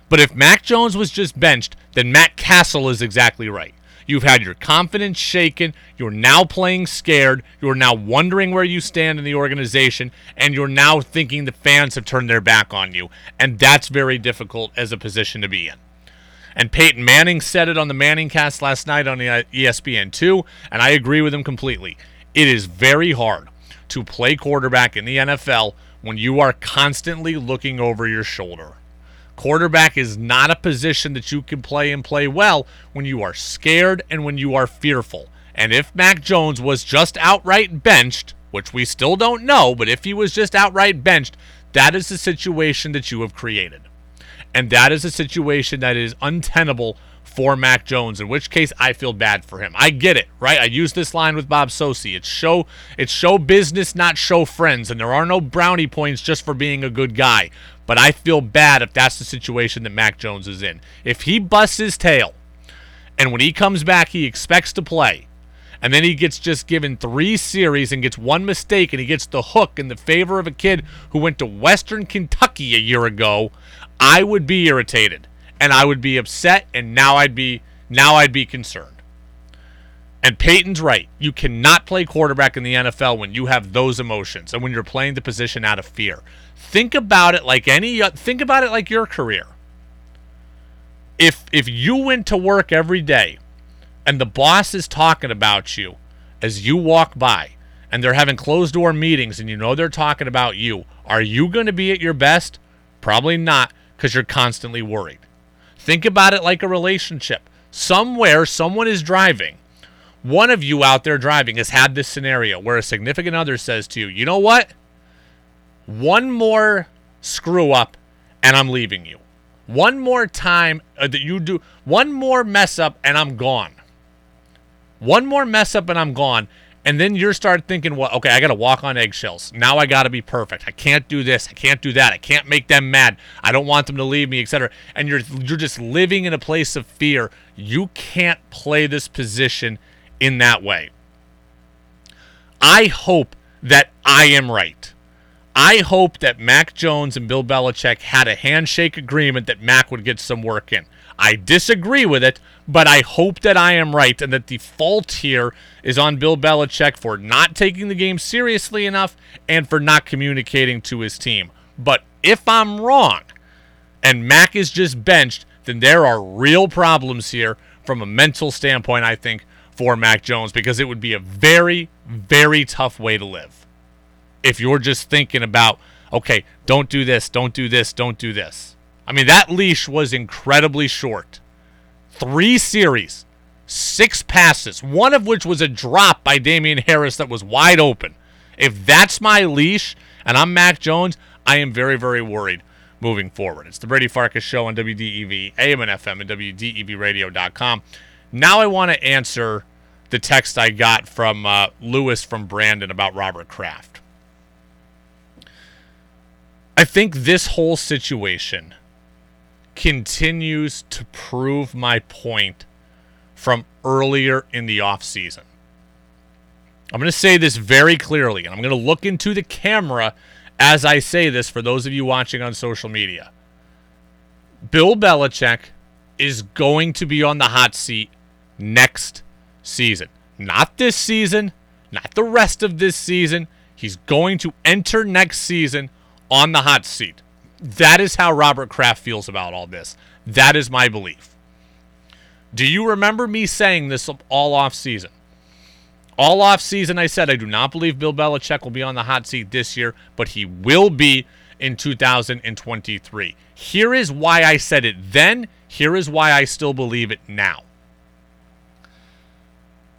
But if Mac Jones was just benched, then Matt Cassel is exactly right. You've had your confidence shaken. You're now playing scared. You're now wondering where you stand in the organization. And you're now thinking the fans have turned their back on you. And that's very difficult as a position to be in. And Peyton Manning said it on the Manning cast last night on ESPN2, and I agree with him completely. It is very hard to play quarterback in the NFL when you are constantly looking over your shoulder. Quarterback is not a position that you can play and play well when you are scared and when you are fearful. And if Mac Jones was just outright benched, which we still don't know, but if he was just outright benched, that is the situation that you have created. And that is a situation that is untenable for Mac Jones, in which case I feel bad for him. I get it, right? I use this line with Bob Socci. It's show it's show business, not show friends, and there are no brownie points just for being a good guy. But I feel bad if that's the situation that Mac Jones is in. If he busts his tail and when he comes back he expects to play, and then he gets just given three series and gets one mistake and he gets the hook in the favor of a kid who went to Western Kentucky a year ago, I would be irritated and I would be upset and now I'd be now I'd be concerned. And Peyton's right. You cannot play quarterback in the NFL when you have those emotions and when you're playing the position out of fear. Think about it like any think about it like your career. If if you went to work every day and the boss is talking about you as you walk by and they're having closed door meetings and you know they're talking about you, are you going to be at your best? Probably not because you're constantly worried. Think about it like a relationship. Somewhere, someone is driving. One of you out there driving has had this scenario where a significant other says to you, you know what? One more screw up and I'm leaving you. One more time uh, that you do, one more mess up and I'm gone. One more mess up and I'm gone. And then you're start thinking, well, okay, I got to walk on eggshells. Now I got to be perfect. I can't do this. I can't do that. I can't make them mad. I don't want them to leave me, etc. And you're you're just living in a place of fear. You can't play this position in that way. I hope that I am right. I hope that Mac Jones and Bill Belichick had a handshake agreement that Mac would get some work in. I disagree with it, but I hope that I am right and that the fault here is on Bill Belichick for not taking the game seriously enough and for not communicating to his team. But if I'm wrong and Mac is just benched, then there are real problems here from a mental standpoint, I think, for Mac Jones because it would be a very, very tough way to live. If you're just thinking about, okay, don't do this, don't do this, don't do this. I mean, that leash was incredibly short. Three series, six passes, one of which was a drop by Damien Harris that was wide open. If that's my leash and I'm Mac Jones, I am very, very worried moving forward. It's the Brady Farkas Show on WDEV, AM and FM, and WDEVradio.com. Now I want to answer the text I got from uh, Lewis from Brandon about Robert Kraft. I think this whole situation continues to prove my point from earlier in the offseason. I'm going to say this very clearly, and I'm going to look into the camera as I say this for those of you watching on social media. Bill Belichick is going to be on the hot seat next season. Not this season, not the rest of this season. He's going to enter next season on the hot seat. That is how Robert Kraft feels about all this. That is my belief. Do you remember me saying this all off season? All off season, I said I do not believe Bill Belichick will be on the hot seat this year, but he will be in 2023. Here is why I said it then. Here is why I still believe it now.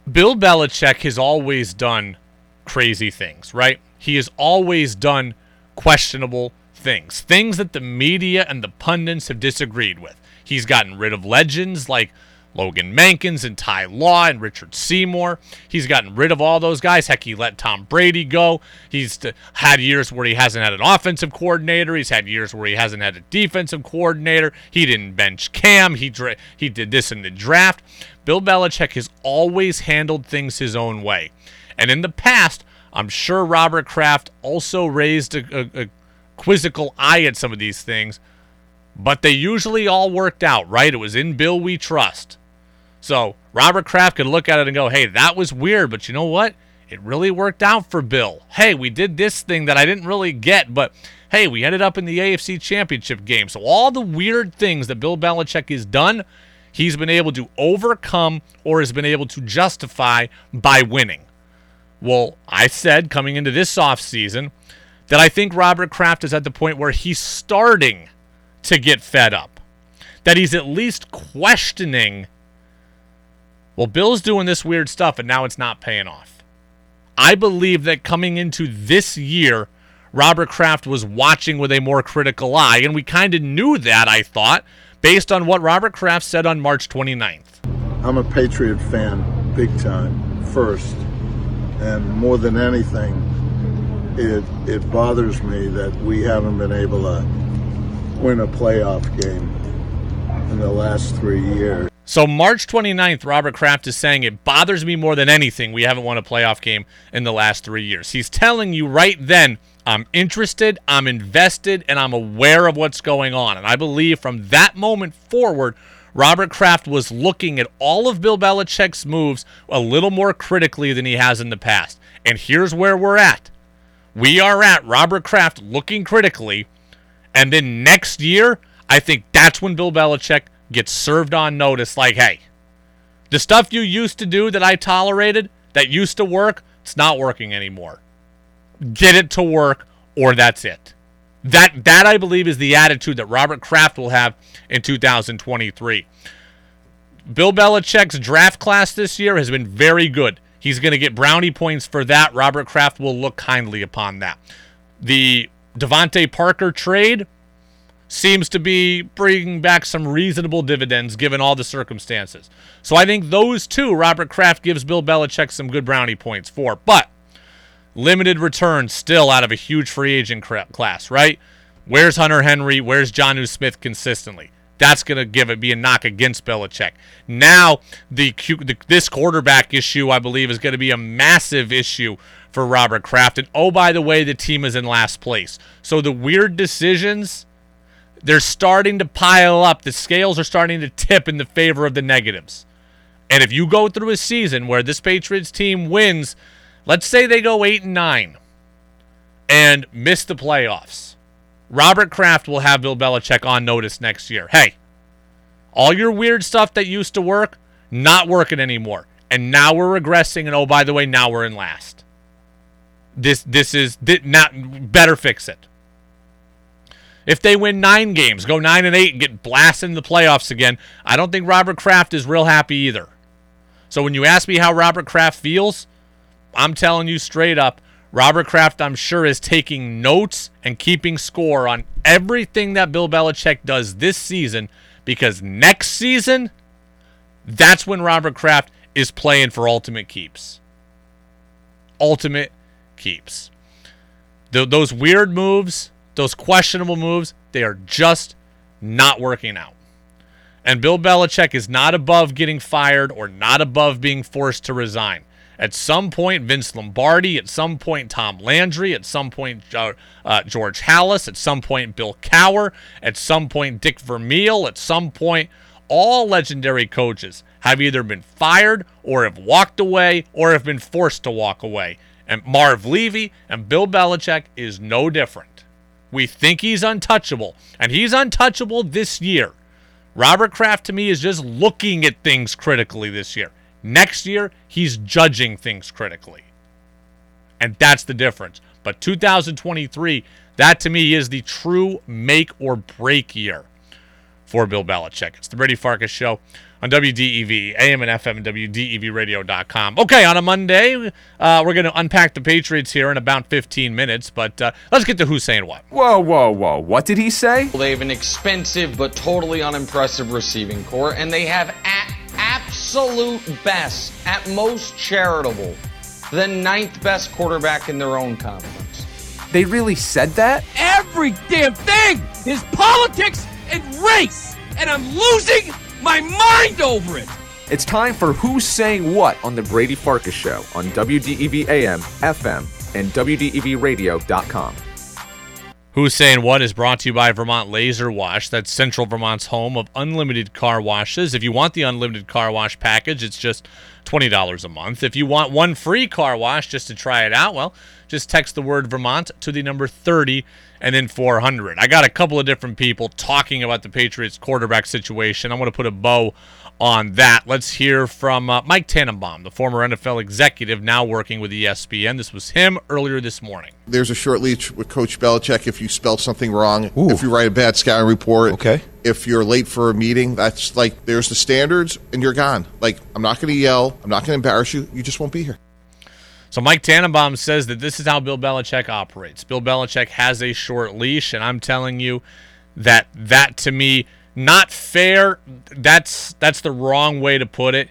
Bill Belichick has always done crazy things, right? He has always done questionable things, things that the media and the pundits have disagreed with. He's gotten rid of legends like Logan Mankins and Ty Law and Richard Seymour. He's gotten rid of all those guys. Heck, he let Tom Brady go. He's had years where he hasn't had an offensive coordinator. He's had years where he hasn't had a defensive coordinator. He didn't bench Cam. He dra- he did this in the draft. Bill Belichick has always handled things his own way, and in the past, I'm sure Robert Kraft also raised a, a, a quizzical eye at some of these things, but they usually all worked out, right? It was in Bill we trust. So Robert Kraft could look at it and go, hey, that was weird, but you know what? It really worked out for Bill. Hey, we did this thing that I didn't really get, but hey, we ended up in the AFC Championship game. So all the weird things that Bill Belichick has done, he's been able to overcome or has been able to justify by winning. Well, I said coming into this offseason that I think Robert Kraft is at the point where he's starting to get fed up. That he's at least questioning well, Bill's doing this weird stuff and now it's not paying off. I believe that coming into this year, Robert Kraft was watching with a more critical eye, and we kind of knew that, I thought, based on what Robert Kraft said on March 29th. I'm a Patriot fan, big time, first. And more than anything, it, it bothers me that we haven't been able to win a playoff game in the last three years. So March 29th, Robert Kraft is saying it bothers me more than anything we haven't won a playoff game in the last three years. He's telling you right then, I'm interested, I'm invested, and I'm aware of what's going on. And I believe from that moment forward, Robert Kraft was looking at all of Bill Belichick's moves a little more critically than he has in the past. And here's where we're at. We are at Robert Kraft looking critically, and then next year, I think that's when Bill Belichick gets served on notice like, hey, the stuff you used to do that I tolerated, that used to work, it's not working anymore. Get it to work, or that's it. That that I believe is the attitude that Robert Kraft will have in 2023. Bill Belichick's draft class this year has been very good. He's going to get brownie points for that. Robert Kraft will look kindly upon that. The DeVante Parker trade, seems to be bringing back some reasonable dividends given all the circumstances. So I think those two, Robert Kraft gives Bill Belichick some good brownie points for. But limited returns still out of a huge free agent class, right? Where's Hunter Henry? Where's Jonnu Smith consistently? That's going to give it be a knock against Belichick. Now, the, the this quarterback issue, I believe, is going to be a massive issue for Robert Kraft. And oh, by the way, the team is in last place. So the weird decisions they're starting to pile up. The scales are starting to tip in the favor of the negatives. And if you go through a season where this Patriots team wins, let's say they go 8 and 9 and miss the playoffs. Robert Kraft will have Bill Belichick on notice next year. Hey, all your weird stuff that used to work, not working anymore. And now we're regressing and oh by the way, now we're in last. This this is not better fix it. If they win nine games, go nine and eight, and get blasted in the playoffs again, I don't think Robert Kraft is real happy either. So when you ask me how Robert Kraft feels, I'm telling you straight up, Robert Kraft, I'm sure, is taking notes and keeping score on everything that Bill Belichick does this season because next season, that's when Robert Kraft is playing for ultimate keeps. Ultimate keeps. Th- those weird moves, those questionable moves, they are just not working out. And Bill Belichick is not above getting fired or not above being forced to resign. At some point, Vince Lombardi. At some point, Tom Landry. At some point, uh, uh, George Halas. At some point, Bill Cowher. At some point, Dick Vermeil. At some point, all legendary coaches have either been fired or have walked away or have been forced to walk away. And Marv Levy and Bill Belichick is no different. We think he's untouchable, and he's untouchable this year. Robert Kraft, to me, is just looking at things critically this year. Next year, he's judging things critically. And that's the difference. But 2023, that to me is the true make or break year for Bill Belichick. It's the Brady Farkas Show on WDEV, AM and FM, and WDEVradio.com. Okay, on a Monday, uh, we're going to unpack the Patriots here in about 15 minutes, but uh, let's get to who's saying what. Whoa, whoa, whoa. What did he say? Well, They have an expensive but totally unimpressive receiving corps, and they have at absolute best, at most charitable, the ninth best quarterback in their own conference. They really said that? Every damn thing is politics and race, and I'm losing my mind over it. It's time for Who's Saying What on The Brady Farkas Show on WDEV AM, FM, and WDEVradio.com. Who's Saying What is brought to you by Vermont Laser Wash. That's Central Vermont's home of unlimited car washes. If you want the unlimited car wash package, it's just $20 a month. If you want one free car wash just to try it out, well, just text the word Vermont to the number 30 and then 400. I got a couple of different people talking about the Patriots quarterback situation. I want to put a bow on that. Let's hear from uh, Mike Tannenbaum, the former NFL executive now working with ESPN. This was him earlier this morning. There's a short leash with Coach Belichick if you spell something wrong, Ooh. if you write a bad scouting report. Okay. If you're late for a meeting, that's like there's the standards and you're gone. Like I'm not going to yell, I'm not going to embarrass you. You just won't be here. So Mike Tannenbaum says that this is how Bill Belichick operates. Bill Belichick has a short leash, and I'm telling you that that to me not fair. That's that's the wrong way to put it.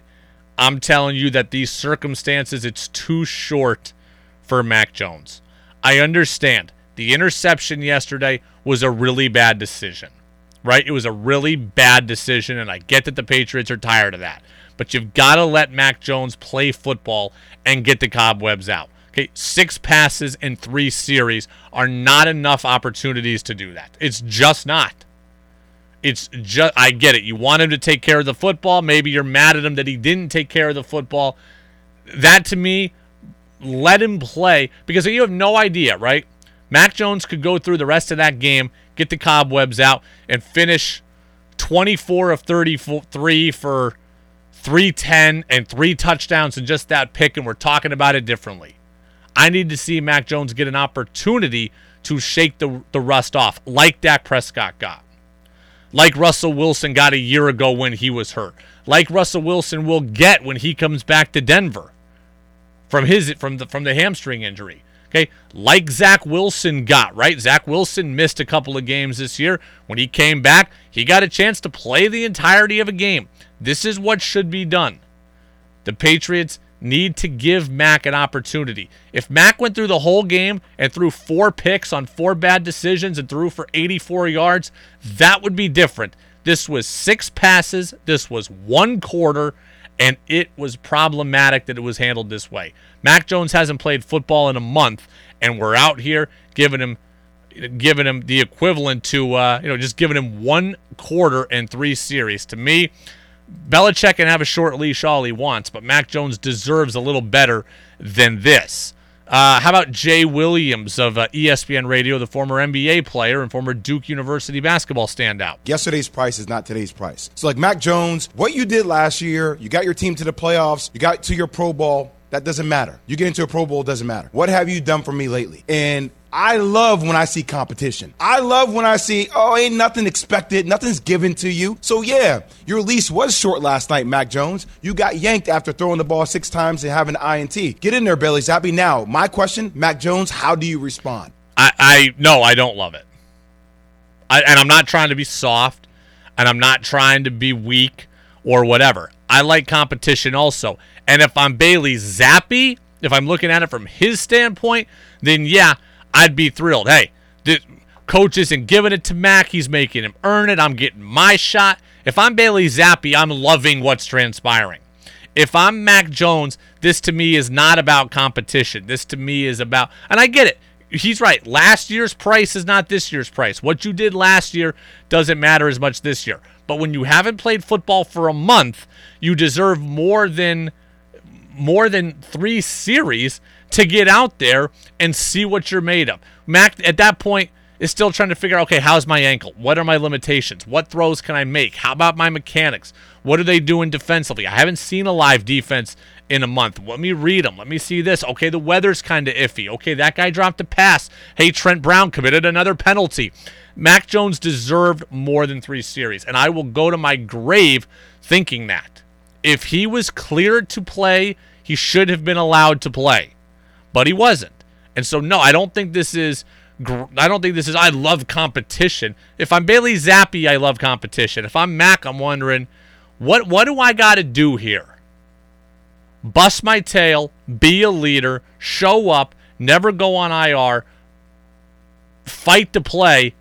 I'm telling you that these circumstances it's too short for Mac Jones. I understand the interception yesterday was a really bad decision. Right? It was a really bad decision and I get that the Patriots are tired of that but you've got to let Mac Jones play football and get the cobwebs out. Okay, six passes in three series are not enough opportunities to do that. It's just not. It's just, I get it. You want him to take care of the football. Maybe you're mad at him that he didn't take care of the football. That to me, let him play because you have no idea, right? Mac Jones could go through the rest of that game, get the cobwebs out, and finish 24 of 33 for 310 and three touchdowns and just that pick, and we're talking about it differently. I need to see Mac Jones get an opportunity to shake the, the rust off, like Dak Prescott got, like Russell Wilson got a year ago when he was hurt, like Russell Wilson will get when he comes back to Denver from his from the from the hamstring injury. Okay, like Zach Wilson got right. Zach Wilson missed a couple of games this year. When he came back, he got a chance to play the entirety of a game. This is what should be done. The Patriots need to give Mac an opportunity. If Mac went through the whole game and threw four picks on four bad decisions and threw for 84 yards, that would be different. This was six passes, this was one quarter, and it was problematic that it was handled this way. Mac Jones hasn't played football in a month, and we're out here giving him giving him the equivalent to uh, you know just giving him one quarter and three series. To me, Belichick can have a short leash all he wants, but Mac Jones deserves a little better than this. Uh, how about Jay Williams of uh, ESPN Radio, the former NBA player and former Duke University basketball standout? Yesterday's price is not today's price. So, like Mac Jones, what you did last year, you got your team to the playoffs, you got to your Pro Bowl. That doesn't matter. You get into a Pro Bowl, doesn't matter. What have you done for me lately? And I love when I see competition. I love when I see, oh, ain't nothing expected, nothing's given to you. So, yeah, your leash was short last night, Mac Jones. You got yanked after throwing the ball six times and having an INT. Get in there, Bailey Zappe. Now, my question, Mac Jones, how do you respond? I, I no, I don't love it. I, and I'm not trying to be soft, and I'm not trying to be weak or whatever. I like competition also. And if I'm Bailey Zappe, if I'm looking at it from his standpoint, then yeah, I'd be thrilled. Hey, the coach isn't giving it to Mac. He's making him earn it. I'm getting my shot. If I'm Bailey Zappe, I'm loving what's transpiring. If I'm Mac Jones, this to me is not about competition. This to me is about, and I get it. He's right. Last year's price is not this year's price. What you did last year doesn't matter as much this year. But when you haven't played football for a month, you deserve more than more than 3 series to get out there and see what you're made of. Mac at that point is still trying to figure out okay, how's my ankle? What are my limitations? What throws can I make? How about my mechanics? What are they doing defensively? I haven't seen a live defense in a month. Let me read them. Let me see this. Okay, the weather's kind of iffy. Okay, that guy dropped a pass. Hey, Trent Brown committed another penalty. Mac Jones deserved more than three series, and I will go to my grave thinking that. If he was cleared to play, he should have been allowed to play, but he wasn't. And so, no, I don't think this is. I don't think this is. I love competition. If I'm Bailey Zappe, I love competition. If I'm Mac, I'm wondering, what what do I got to do here? Bust my tail, be a leader, show up, never go on IR, fight to play,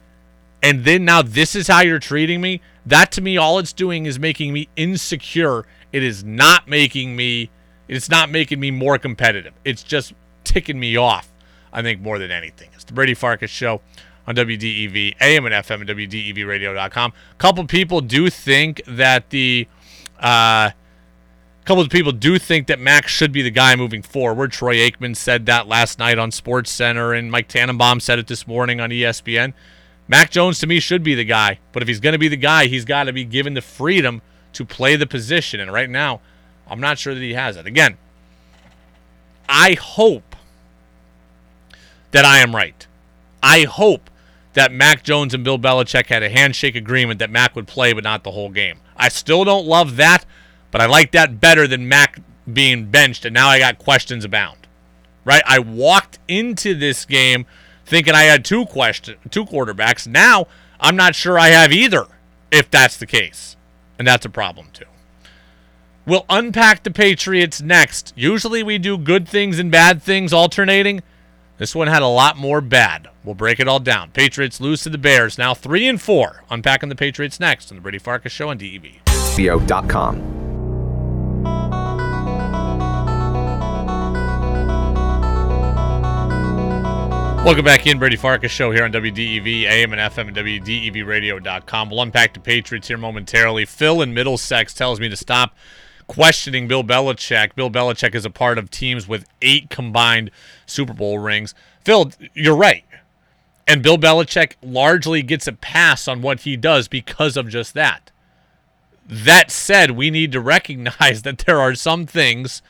and then now this is how you're treating me, that to me, all it's doing is making me insecure. It is not making me, it's not making me more competitive. It's just ticking me off, I think, more than anything. It's the Brady Farkas Show on WDEV, AM and FM, and WDEVradio.com. A couple people do think that the, uh, a couple of people do think that Max should be the guy moving forward. Troy Aikman said that last night on Sports Center, and Mike Tannenbaum said it this morning on ESPN. Mac Jones to me should be the guy, but if he's going to be the guy, he's got to be given the freedom to play the position. And right now, I'm not sure that he has it. Again, I hope that I am right. I hope that Mac Jones and Bill Belichick had a handshake agreement that Mac would play, but not the whole game. I still don't love that, but I like that better than Mac being benched, and now I got questions abound. Right? I walked into this game thinking I had two question two quarterbacks. Now I'm not sure I have either if that's the case. And that's a problem too. We'll unpack the Patriots next. Usually we do good things and bad things alternating. This one had a lot more bad. We'll break it all down. Patriots lose to the Bears, now 3 and 4. Unpacking the Patriots next on the Brady Farkas Show on DEV. com. Welcome back in, Brady Farkas show here on WDEV, AM and FM and WDEVradio.com. We'll unpack the Patriots here momentarily. Phil in Middlesex tells me to stop questioning Bill Belichick. Bill Belichick is a part of teams with eight combined Super Bowl rings. Phil, you're right. And Bill Belichick largely gets a pass on what he does because of just that. That said, we need to recognize (laughs) that there are some things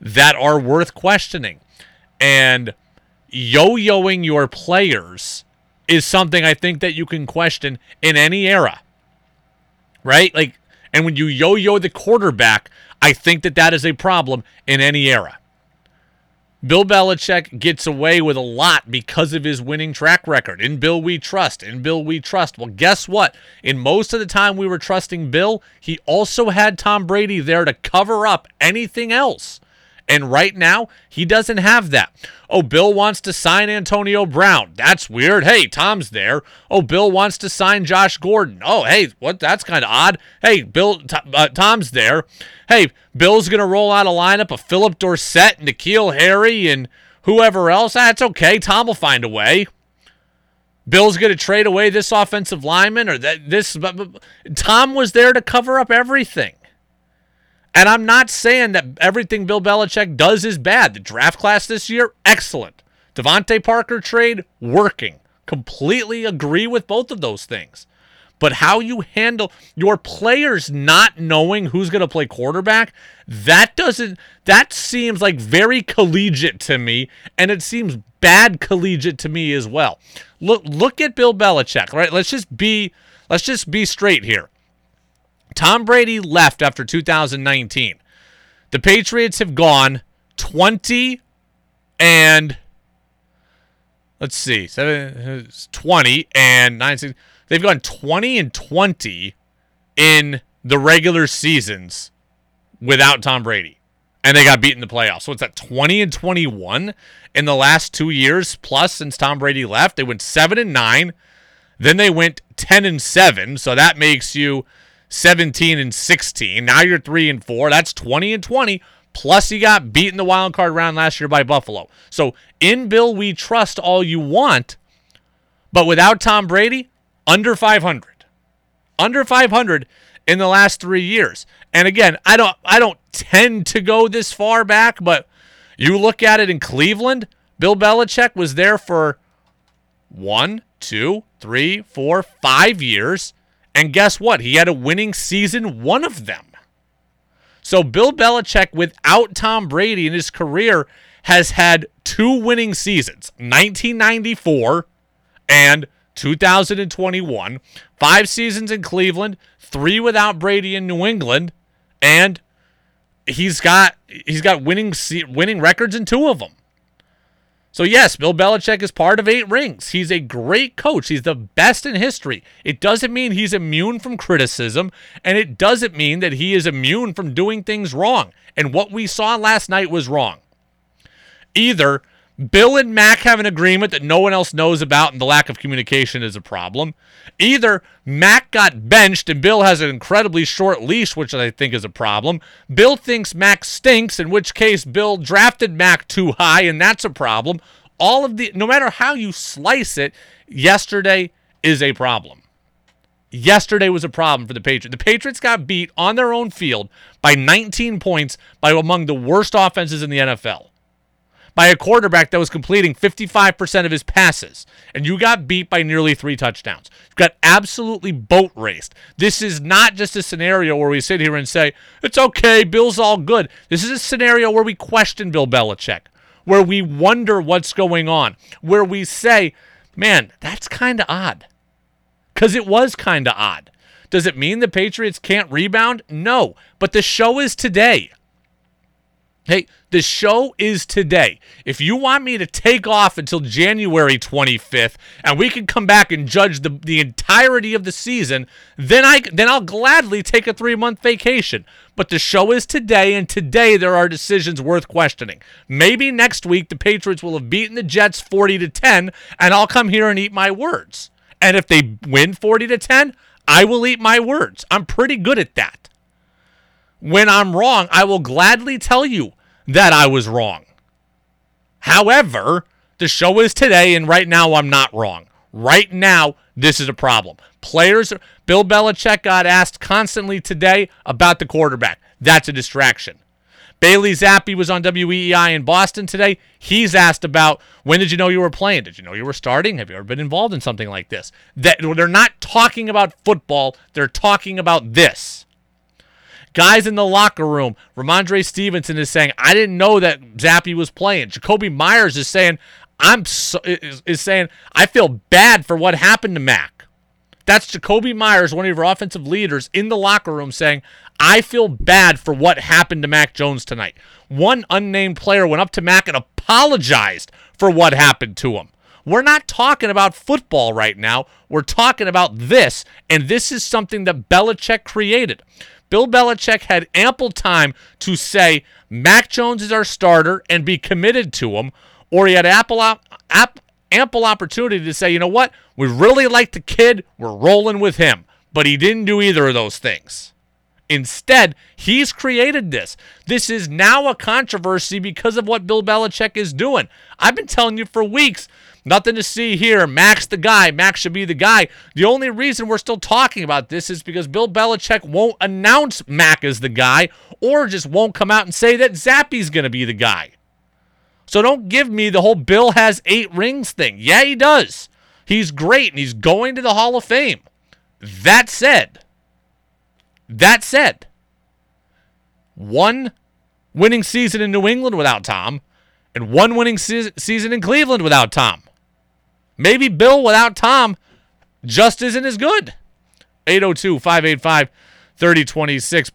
that are worth questioning. And yo-yoing your players is something I think that you can question in any era. Right? Like and when you yo-yo the quarterback, I think that that is a problem in any era. Bill Belichick gets away with a lot because of his winning track record. In Bill we trust. In Bill we trust. Well, guess what? In most of the time we were trusting Bill, he also had Tom Brady there to cover up anything else. And right now, he doesn't have that. Oh, Bill wants to sign Antonio Brown. That's weird. Hey, Tom's there. Oh, Bill wants to sign Josh Gordon. Oh, hey, what? That's kind of odd. Hey, Bill, uh, Tom's there. Hey, Bill's going to roll out a lineup of Phillip Dorsett, N'Keal Harry, and whoever else. That's okay. Tom will find a way. Bill's going to trade away this offensive lineman or that this. Tom was there to cover up everything. And I'm not saying that everything Bill Belichick does is bad. The draft class this year, excellent. DeVante Parker trade, working. Completely agree with both of those things. But how you handle your players not knowing who's going to play quarterback, that doesn't that seems like very collegiate to me and it seems bad collegiate to me as well. Look look at Bill Belichick, right? Let's just be let's just be straight here. Tom Brady left after 2019. The Patriots have gone 20 and let's see, seven, 20 and 9 They've gone 20 and 20 in the regular seasons without Tom Brady. And they got beat in the playoffs. So it's at 20 and 21 in the last two years plus since Tom Brady left. They went 7 and 9. Then they went 10 and 7. So that makes you 17 and 16. Now you're 3 and 4. That's 20 and 20. Plus, you got beat in the wild card round last year by Buffalo. So in Bill, we trust all you want. But without Tom Brady, under 500. Under 500 in the last 3 years. And again, I don't I don't tend to go this far back, but you look at it in Cleveland, Bill Belichick was there for one, two, three, four, five years. And guess what? He had a winning season, one of them. So Bill Belichick, without Tom Brady in his career, has had two winning seasons 1994 and 2021. Five seasons in Cleveland, three without Brady in New England, and he's got he's got winning winning records in two of them. So yes, Bill Belichick is part of eight rings. He's a great coach. He's the best in history. It doesn't mean he's immune from criticism, and it doesn't mean that he is immune from doing things wrong. And what we saw last night was wrong. Either Bill and Mac have an agreement that no one else knows about, and the lack of communication is a problem. Either Mac got benched and Bill has an incredibly short leash, which I think is a problem. Bill thinks Mac stinks, in which case Bill drafted Mac too high, and that's a problem. All of the, no matter how you slice it, yesterday is a problem. Yesterday was a problem for the Patriots. The Patriots got beat on their own field by 19 points by among the worst offenses in the NFL by a quarterback that was completing 55% of his passes, and you got beat by nearly three touchdowns. You got absolutely boat raced. This is not just a scenario where we sit here and say, it's okay, Bill's all good. This is a scenario where we question Bill Belichick, where we wonder what's going on, where we say, man, that's kind of odd. Because it was kind of odd. Does it mean the Patriots can't rebound? No, but the show is today. Hey, the show is today. If you want me to take off until January 25th and we can come back and judge the, the entirety of the season, then I then I'll gladly take a 3-month vacation. But the show is today and today there are decisions worth questioning. Maybe next week the Patriots will have beaten the Jets 40 to 10 and I'll come here and eat my words. And if they win 40 to 10, I will eat my words. I'm pretty good at that. When I'm wrong, I will gladly tell you that I was wrong. However, the show is today, and right now I'm not wrong. Right now, this is a problem. Players, Bill Belichick got asked constantly today about the quarterback. That's a distraction. Bailey Zappe was on WEEI in Boston today. He's asked about when did you know you were playing? Did you know you were starting? Have you ever been involved in something like this? That they're not talking about football, they're talking about this. Guys in the locker room, Rhamondre Stevenson is saying, "I didn't know that Zappe was playing." Jakobi Meyers is saying, "I'm so, is, is saying I feel bad for what happened to Mac." That's Jakobi Meyers, one of your offensive leaders, in the locker room saying, I feel bad for what happened to Mac Jones tonight. One unnamed player went up to Mac and apologized for what happened to him. We're not talking about football right now. We're talking about this, and this is something that Belichick created. Bill Belichick had ample time to say Mac Jones is our starter and be committed to him, or he had ample, ample opportunity to say, you know what, we really like the kid, we're rolling with him. But he didn't do either of those things. Instead, he's created this. This is now a controversy because of what Bill Belichick is doing. I've been telling you for weeks Nothing to see here. Mac's the guy. Max should be the guy. The only reason we're still talking about this is because Bill Belichick won't announce Mac as the guy or just won't come out and say that Zappe's going to be the guy. So don't give me the whole Bill has eight rings thing. Yeah, he does. He's great and he's going to the Hall of Fame. That said, that said, one winning season in New England without Tom, and one winning se- season in Cleveland without Tom. Maybe Bill without Tom just isn't as good. 802 585 3026.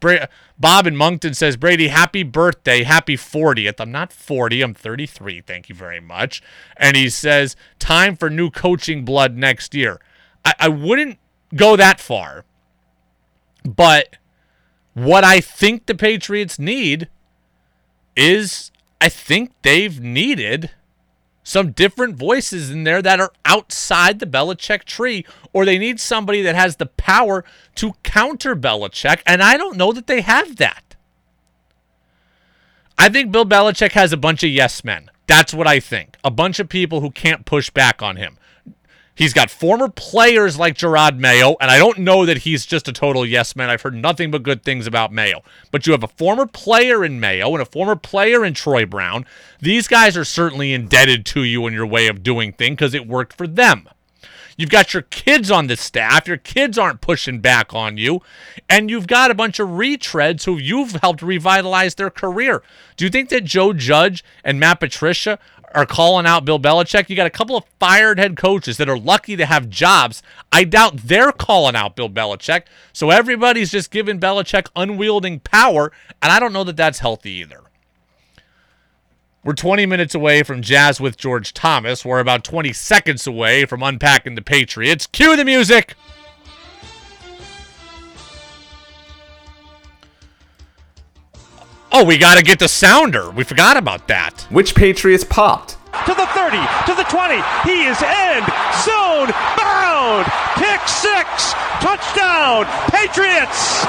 Bob in Moncton says, Brady, happy birthday. Happy 40th. I'm not 40, I'm 33. Thank you very much. And he says, time for new coaching blood next year. I, I wouldn't go that far, but what I think the Patriots need is I think they've needed some different voices in there that are outside the Belichick tree, or they need somebody that has the power to counter Belichick, and I don't know that they have that. I think Bill Belichick has a bunch of yes men. That's what I think. A bunch of people who can't push back on him. He's got former players like Jerod Mayo, and I don't know that he's just a total yes man. I've heard nothing but good things about Mayo. But you have a former player in Mayo and a former player in Troy Brown. These guys are certainly indebted to you in your way of doing things because it worked for them. You've got your kids on the staff. Your kids aren't pushing back on you. And you've got a bunch of retreads who you've helped revitalize their career. Do you think that Joe Judge and Matt Patricia are calling out Bill Belichick. You got a couple of fired head coaches that are lucky to have jobs. I doubt they're calling out Bill Belichick. So everybody's just giving Belichick unwielding power, and I don't know that that's healthy either. We're 20 minutes away from Jazz with George Thomas. We're about 20 seconds away from unpacking the Patriots. Cue the music. Oh, we got to get the sounder. We forgot about that. Which Patriots popped? To the 30, to the 20. He is end zone bound. Pick six. Touchdown. Patriots.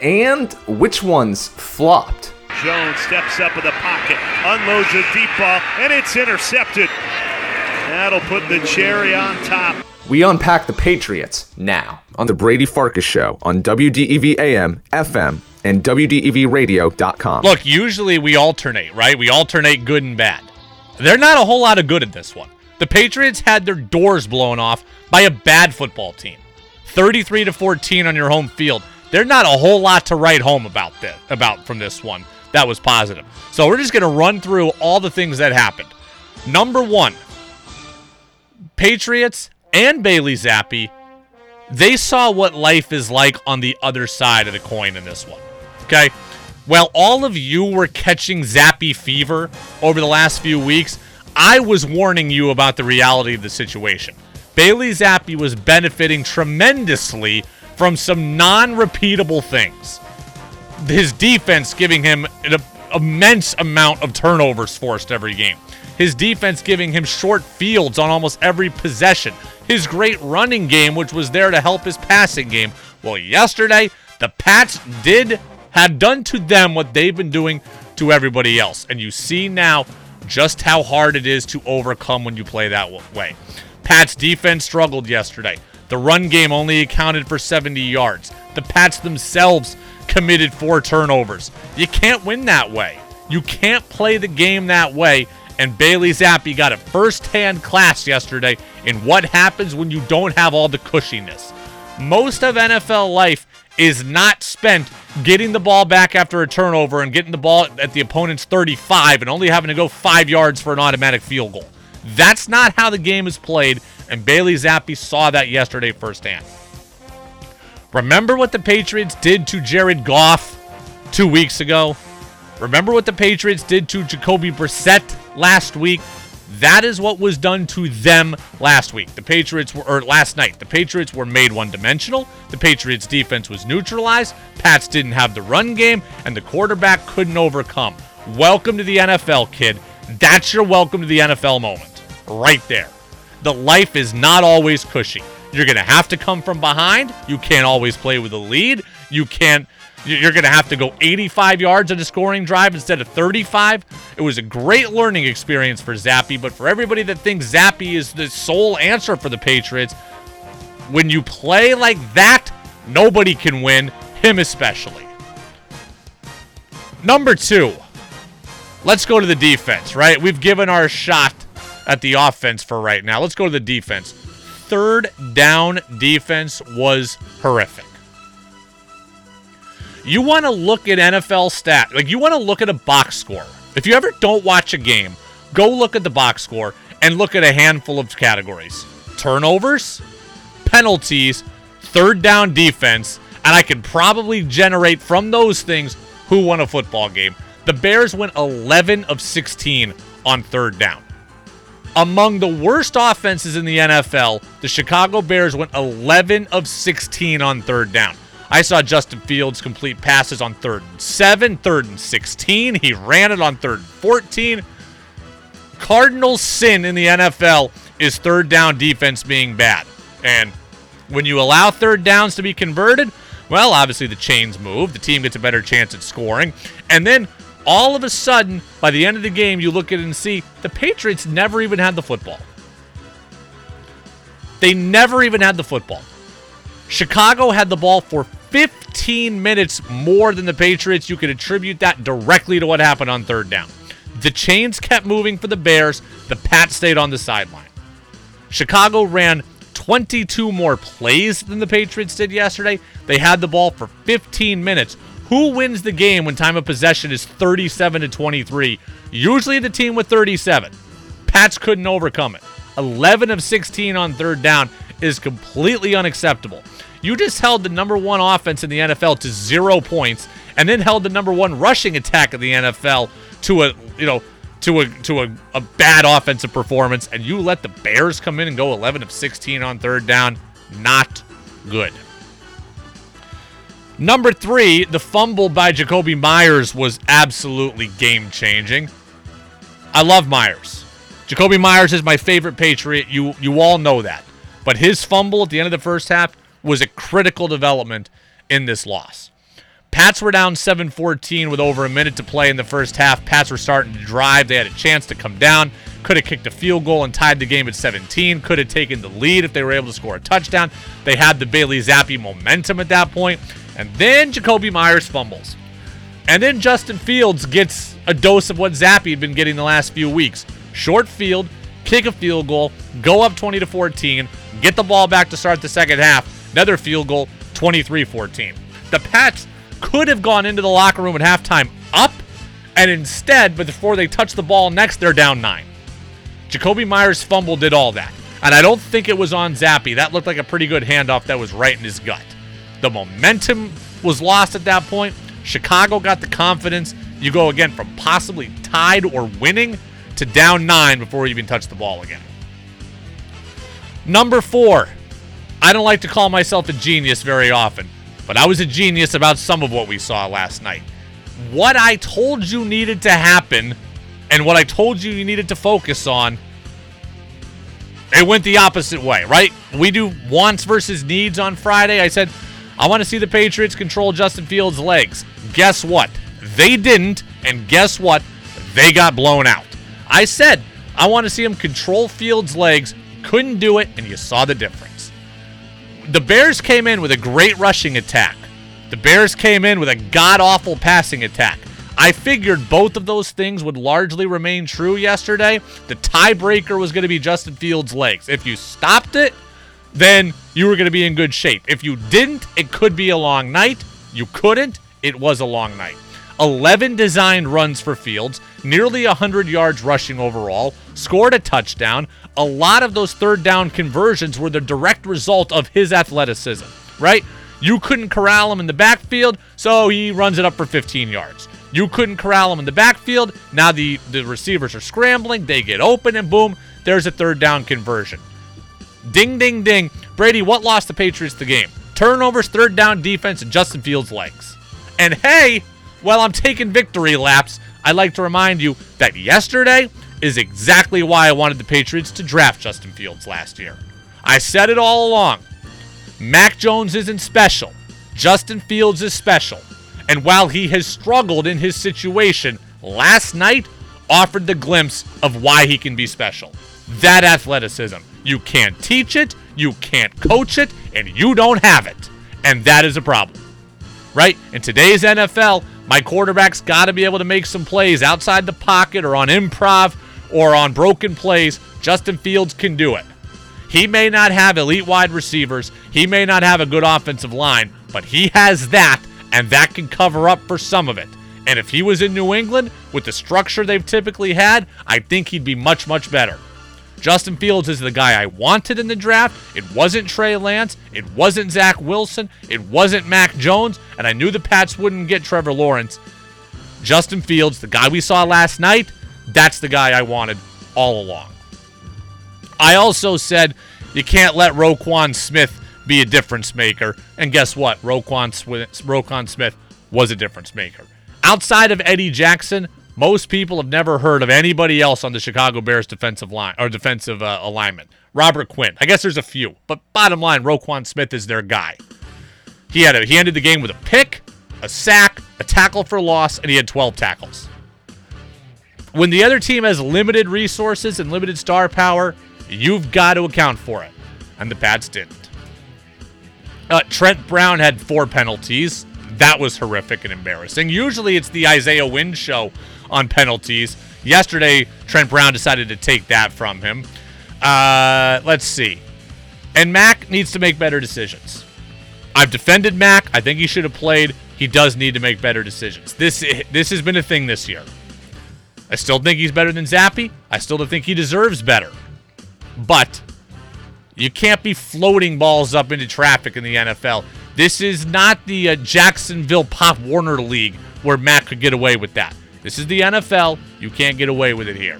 And which ones flopped? Jones steps up in the pocket, unloads a deep ball, and it's intercepted. That'll put the cherry on top. We unpack the Patriots now on the Brady Farkas Show on WDEV AM, FM, and WDEVradio.com. Look, usually we alternate, right? We alternate good and bad. They're not a whole lot of good in this one. The Patriots had their doors blown off by a bad football team. 33 to 14 on your home field. They're not a whole lot to write home about this about from this one. That was positive. So we're just going to run through all the things that happened. Number 1, Patriots and Bailey Zappe, they saw what life is like on the other side of the coin in this one. Okay? While all of you were catching Zappe fever over the last few weeks, I was warning you about the reality of the situation. Bailey Zappe was benefiting tremendously from some non repeatable things. His defense giving him an immense amount of turnovers forced every game. His defense giving him short fields on almost every possession. His great running game, which was there to help his passing game. Well, yesterday, the Pats did had done to them what they've been doing to everybody else. And you see now just how hard it is to overcome when you play that way. Pats defense struggled yesterday. The run game only accounted for 70 yards. The Pats themselves committed four turnovers. You can't win that way. You can't play the game that way. And Bailey Zappe got a first-hand class yesterday in what happens when you don't have all the cushiness. Most of NFL life is not spent getting the ball back after a turnover and getting the ball at the opponent's 35 and only having to go five yards for an automatic field goal. That's not how the game is played, and Bailey Zappe saw that yesterday firsthand. Remember what the Patriots did to Jared Goff two weeks ago? Remember what the Patriots did to Jacoby Brissett last week? That is what was done to them last week. The Patriots were, or last night, the Patriots were made one dimensional. The Patriots defense was neutralized. Pats didn't have the run game, and the quarterback couldn't overcome. Welcome to the NFL, kid. That's your welcome to the NFL moment. Right there. The life is not always cushy. You're going to have to come from behind. You can't always play with a lead. You can't you're going to have to go 85 yards on a scoring drive instead of 35. It was a great learning experience for Zappe, but for everybody that thinks Zappe is the sole answer for the Patriots, when you play like that, nobody can win, him especially. Number two, let's go to the defense, right? We've given our shot at the offense for right now. Let's go to the defense. Third down defense was horrific. You want to look at NFL stat, like you want to look at a box score. If you ever don't watch a game, go look at the box score and look at a handful of categories. Turnovers, penalties, third down defense, and I can probably generate from those things who won a football game. The Bears went 11 of 16 on third down. Among the worst offenses in the NFL, the Chicago Bears went 11 of 16 on third down. I saw Justin Fields complete passes on third and seven, third and 16. He ran it on third and 14. Cardinals' sin in the NFL is third down defense being bad. And when you allow third downs to be converted, well, obviously the chains move. The team gets a better chance at scoring. And then all of a sudden, by the end of the game, you look at it and see the Patriots never even had the football. They never even had the football. Chicago had the ball for 15 minutes more than the Patriots. You could attribute that directly to what happened on third down. The chains kept moving for the Bears. The Pats stayed on the sideline. Chicago ran 22 more plays than the Patriots did yesterday. They had the ball for 15 minutes. Who wins the game when time of possession is 37 to 23? Usually the team with 37. Pats couldn't overcome it. 11 of 16 on third down is completely unacceptable. You just held the number one offense in the NFL to zero points, and then held the number one rushing attack of the NFL to a you know to a to a, a bad offensive performance, and you let the Bears come in and go 11 of 16 on third down. Not good. Number three, the fumble by Jakobi Meyers was absolutely game changing. I love Meyers. Jakobi Meyers is my favorite Patriot. You you all know that. But his fumble at the end of the first half was a critical development in this loss. Pats were down 7 14 with over a minute to play in the first half. Pats were starting to drive. They had a chance to come down. Could have kicked a field goal and tied the game at 17. Could have taken the lead if they were able to score a touchdown. They had the Bailey Zappe momentum at that point. And then Jakobi Meyers fumbles. And then Justin Fields gets a dose of what Zappe had been getting the last few weeks. Short field, kick a field goal, go up 20 to 14, get the ball back to start the second half, another field goal, 23 14. The Pats could have gone into the locker room at halftime up, and instead, but before they touch the ball next, they're down nine. Jakobi Meyers' fumble did all that. And I don't think it was on Zappe. That looked like a pretty good handoff that was right in his gut. The momentum was lost at that point. Chicago got the confidence. You go again from possibly tied or winning to down nine before you even touch the ball again. Number four, I don't like to call myself a genius very often, but I was a genius about some of what we saw last night. What I told you needed to happen and what I told you you needed to focus on, it went the opposite way, right? We do wants versus needs on Friday. I said, I want to see the Patriots control Justin Fields' legs. Guess what? They didn't, and guess what? They got blown out. I said, I want to see him control Fields' legs. Couldn't do it, and you saw the difference. The Bears came in with a great rushing attack. The Bears came in with a god awful passing attack. I figured both of those things would largely remain true yesterday. The tiebreaker was going to be Justin Fields' legs. If you stopped it, then you were going to be in good shape. If you didn't, it could be a long night. You couldn't, it was a long night. 11 designed runs for Fields, nearly 100 yards rushing overall, scored a touchdown. A lot of those third down conversions were the direct result of his athleticism, right? You couldn't corral him in the backfield, so he runs it up for 15 yards. You couldn't corral him in the backfield. Now the, the receivers are scrambling. They get open, and boom, there's a third down conversion. Ding, ding, ding. Brady, what lost the Patriots the game? Turnovers, third down defense, and Justin Fields' legs. And hey, while I'm taking victory laps, I'd like to remind you that yesterday is exactly why I wanted the Patriots to draft Justin Fields last year. I said it all along. Mac Jones isn't special. Justin Fields is special. And while he has struggled in his situation, last night offered the glimpse of why he can be special. That athleticism. You can't teach it, you can't coach it, and you don't have it. And that is a problem. Right? In today's NFL, my quarterback's got to be able to make some plays outside the pocket or on improv or on broken plays. Justin Fields can do it. He may not have elite wide receivers, he may not have a good offensive line, but he has that, and that can cover up for some of it. And if he was in New England with the structure they've typically had, I think he'd be much, much better. Justin Fields is the guy I wanted in the draft. It wasn't Trey Lance. It wasn't Zach Wilson. It wasn't Mac Jones. And I knew the Pats wouldn't get Trevor Lawrence. Justin Fields, the guy we saw last night, that's the guy I wanted all along. I also said you can't let Roquan Smith be a difference maker. And guess what? Roquan, Roquan Smith was a difference maker. Outside of Eddie Jackson, most people have never heard of anybody else on the Chicago Bears defensive line or defensive uh, alignment. Robert Quinn. I guess there's a few, but bottom line, Roquan Smith is their guy. He had a, he ended the game with a pick, a sack, a tackle for loss, and he had 12 tackles. When the other team has limited resources and limited star power, you've got to account for it, and the Pats didn't. Uh, Trent Brown had four penalties. That was horrific and embarrassing. Usually it's the Isaiah Wynn show on penalties. Yesterday, Trent Brown decided to take that from him. Uh, let's see. And Mac needs to make better decisions. I've defended Mac. I think he should have played. He does need to make better decisions. This this has been a thing this year. I still think he's better than Zappe. I still think he deserves better. But you can't be floating balls up into traffic in the NFL. This is not the uh, Jacksonville Pop Warner League where Mac could get away with that. This is the NFL. You can't get away with it here.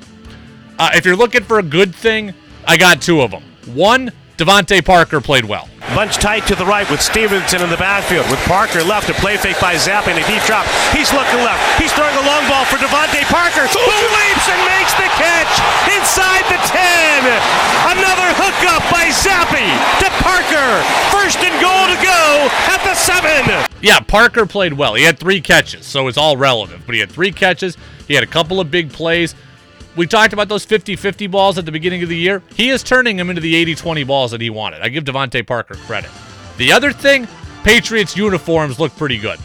Uh, if you're looking for a good thing, I got two of them. One, DeVante Parker played well. Bunch tight to the right with Stevenson in the backfield. With Parker left, a play fake by Zappe and a deep drop. He's looking left. He's throwing a long ball for DeVante Parker, who leaps and makes the catch inside the 10. Another hookup by Zappe to Parker. First and goal to go at the 7. Yeah, Parker played well. He had three catches, so it's all relative. But he had three catches. He had a couple of big plays we talked about those 50-50 balls at the beginning of the year. He is turning them into the 80-20 balls that he wanted. I give DeVante Parker credit. The other thing, Patriots uniforms look pretty good.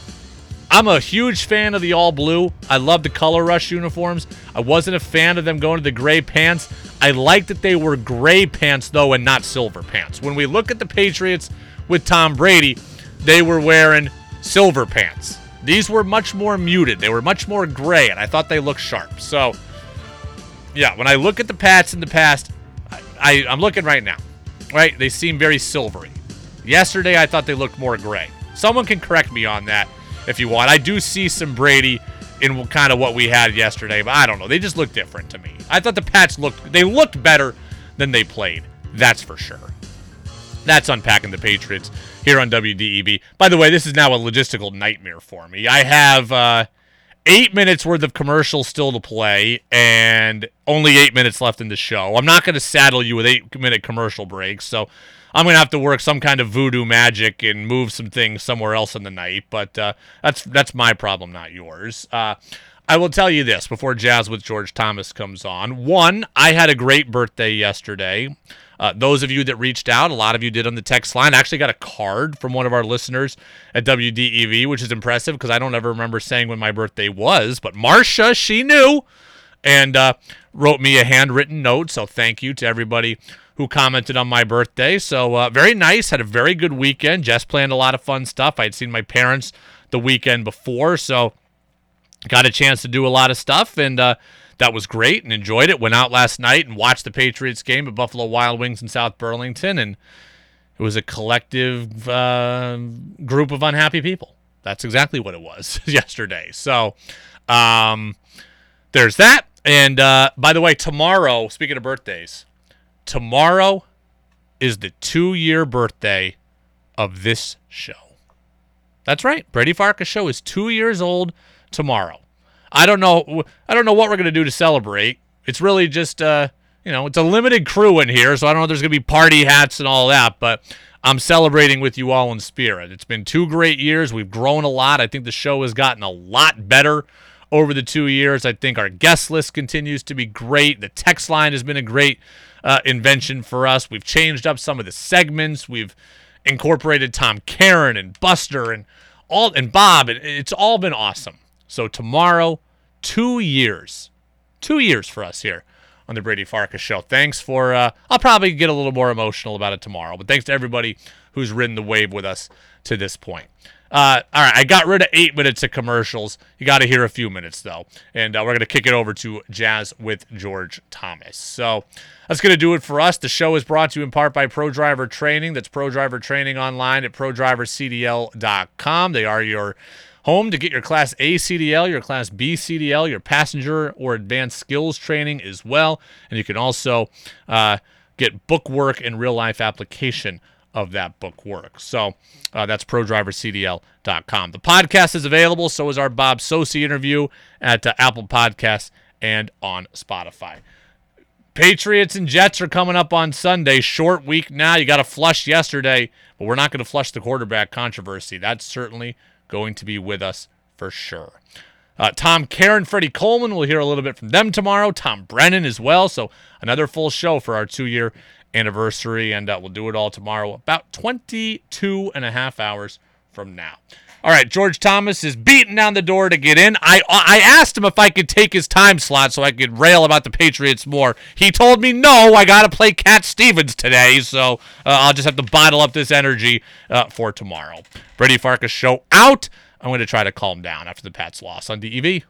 I'm a huge fan of the all blue. I love the color rush uniforms. I wasn't a fan of them going to the gray pants. I like that they were gray pants though and not silver pants. When we look at the Patriots with Tom Brady, they were wearing silver pants. These were much more muted. They were much more gray and I thought they looked sharp. So yeah, when I look at the Pats in the past, I, I, am looking right now. Right? They seem very silvery. Yesterday, I thought they looked more gray. Someone can correct me on that if you want. I do see some Brady in kind of what we had yesterday, but I don't know. They just look different to me. I thought the Pats looked they looked better than they played. That's for sure. That's unpacking the Patriots here on WDEV. By the way, this is now a logistical nightmare for me. I have uh, eight minutes worth of commercials still to play and only eight minutes left in the show. I'm not going to saddle you with eight minute commercial breaks, so I'm going to have to work some kind of voodoo magic and move some things somewhere else in the night. But uh, that's that's my problem, not yours. Uh, I will tell you this before Jazz with George Thomas comes on. One, I had a great birthday yesterday. Uh, those of you that reached out, a lot of you did on the text line. I actually got a card from one of our listeners at WDEV, which is impressive because I don't ever remember saying when my birthday was. But Marcia, she knew and uh, wrote me a handwritten note. So thank you to everybody who commented on my birthday. So uh, very nice. Had a very good weekend. Jess planned a lot of fun stuff. I had seen my parents the weekend before, so got a chance to do a lot of stuff and uh, that was great and enjoyed it. Went out last night and watched the Patriots game at Buffalo Wild Wings in South Burlington, and it was a collective uh, group of unhappy people. That's exactly what it was (laughs) yesterday. So um, there's that. And uh, by the way, tomorrow, speaking of birthdays, tomorrow is the two year birthday of this show. That's right. Brady Farkas show is two years old tomorrow. I don't know. I don't know what we're gonna do to celebrate. It's really just, uh, you know, it's a limited crew in here, so I don't know if there's gonna be party hats and all that. But I'm celebrating with you all in spirit. It's been two great years. We've grown a lot. I think the show has gotten a lot better over the two years. I think our guest list continues to be great. The text line has been a great uh, invention for us. We've changed up some of the segments. We've incorporated Tom Caron and Buster and all and Bob, and it's all been awesome. So tomorrow, two years, two years for us here on the Brady Farkas show. Thanks for, uh, I'll probably get a little more emotional about it tomorrow, but thanks to everybody who's ridden the wave with us to this point. Uh, all right, I got rid of eight minutes of commercials. You got to hear a few minutes though, and uh, we're gonna kick it over to Jazz with George Thomas. So that's gonna do it for us. The show is brought to you in part by Pro Driver Training. That's Pro Driver Training online at ProDriverCDL.com. They are your home to get your Class A CDL, your Class B CDL, your passenger or advanced skills training as well, and you can also uh, get book work and real life application of that book work. So uh, that's prodrivercdl.com. The podcast is available. So is our Bob Socci interview at uh, Apple Podcasts and on Spotify. Patriots and Jets are coming up on Sunday. Short week now. You got to flush yesterday, but we're not going to flush the quarterback controversy. That's certainly going to be with us for sure. Uh, Tom Caron, Freddie Coleman, we'll hear a little bit from them tomorrow. Tom Brennan as well. So another full show for our two year anniversary, and uh, we'll do it all tomorrow, about 22 and a half hours from now. All right, George Thomas is beating down the door to get in. I I asked him if I could take his time slot so I could rail about the Patriots more. He told me no. I got to play Cat Stevens today, so uh, I'll just have to bottle up this energy uh, for tomorrow. Brady Farkas show out. I'm going to try to calm down after the Pats loss on DEV.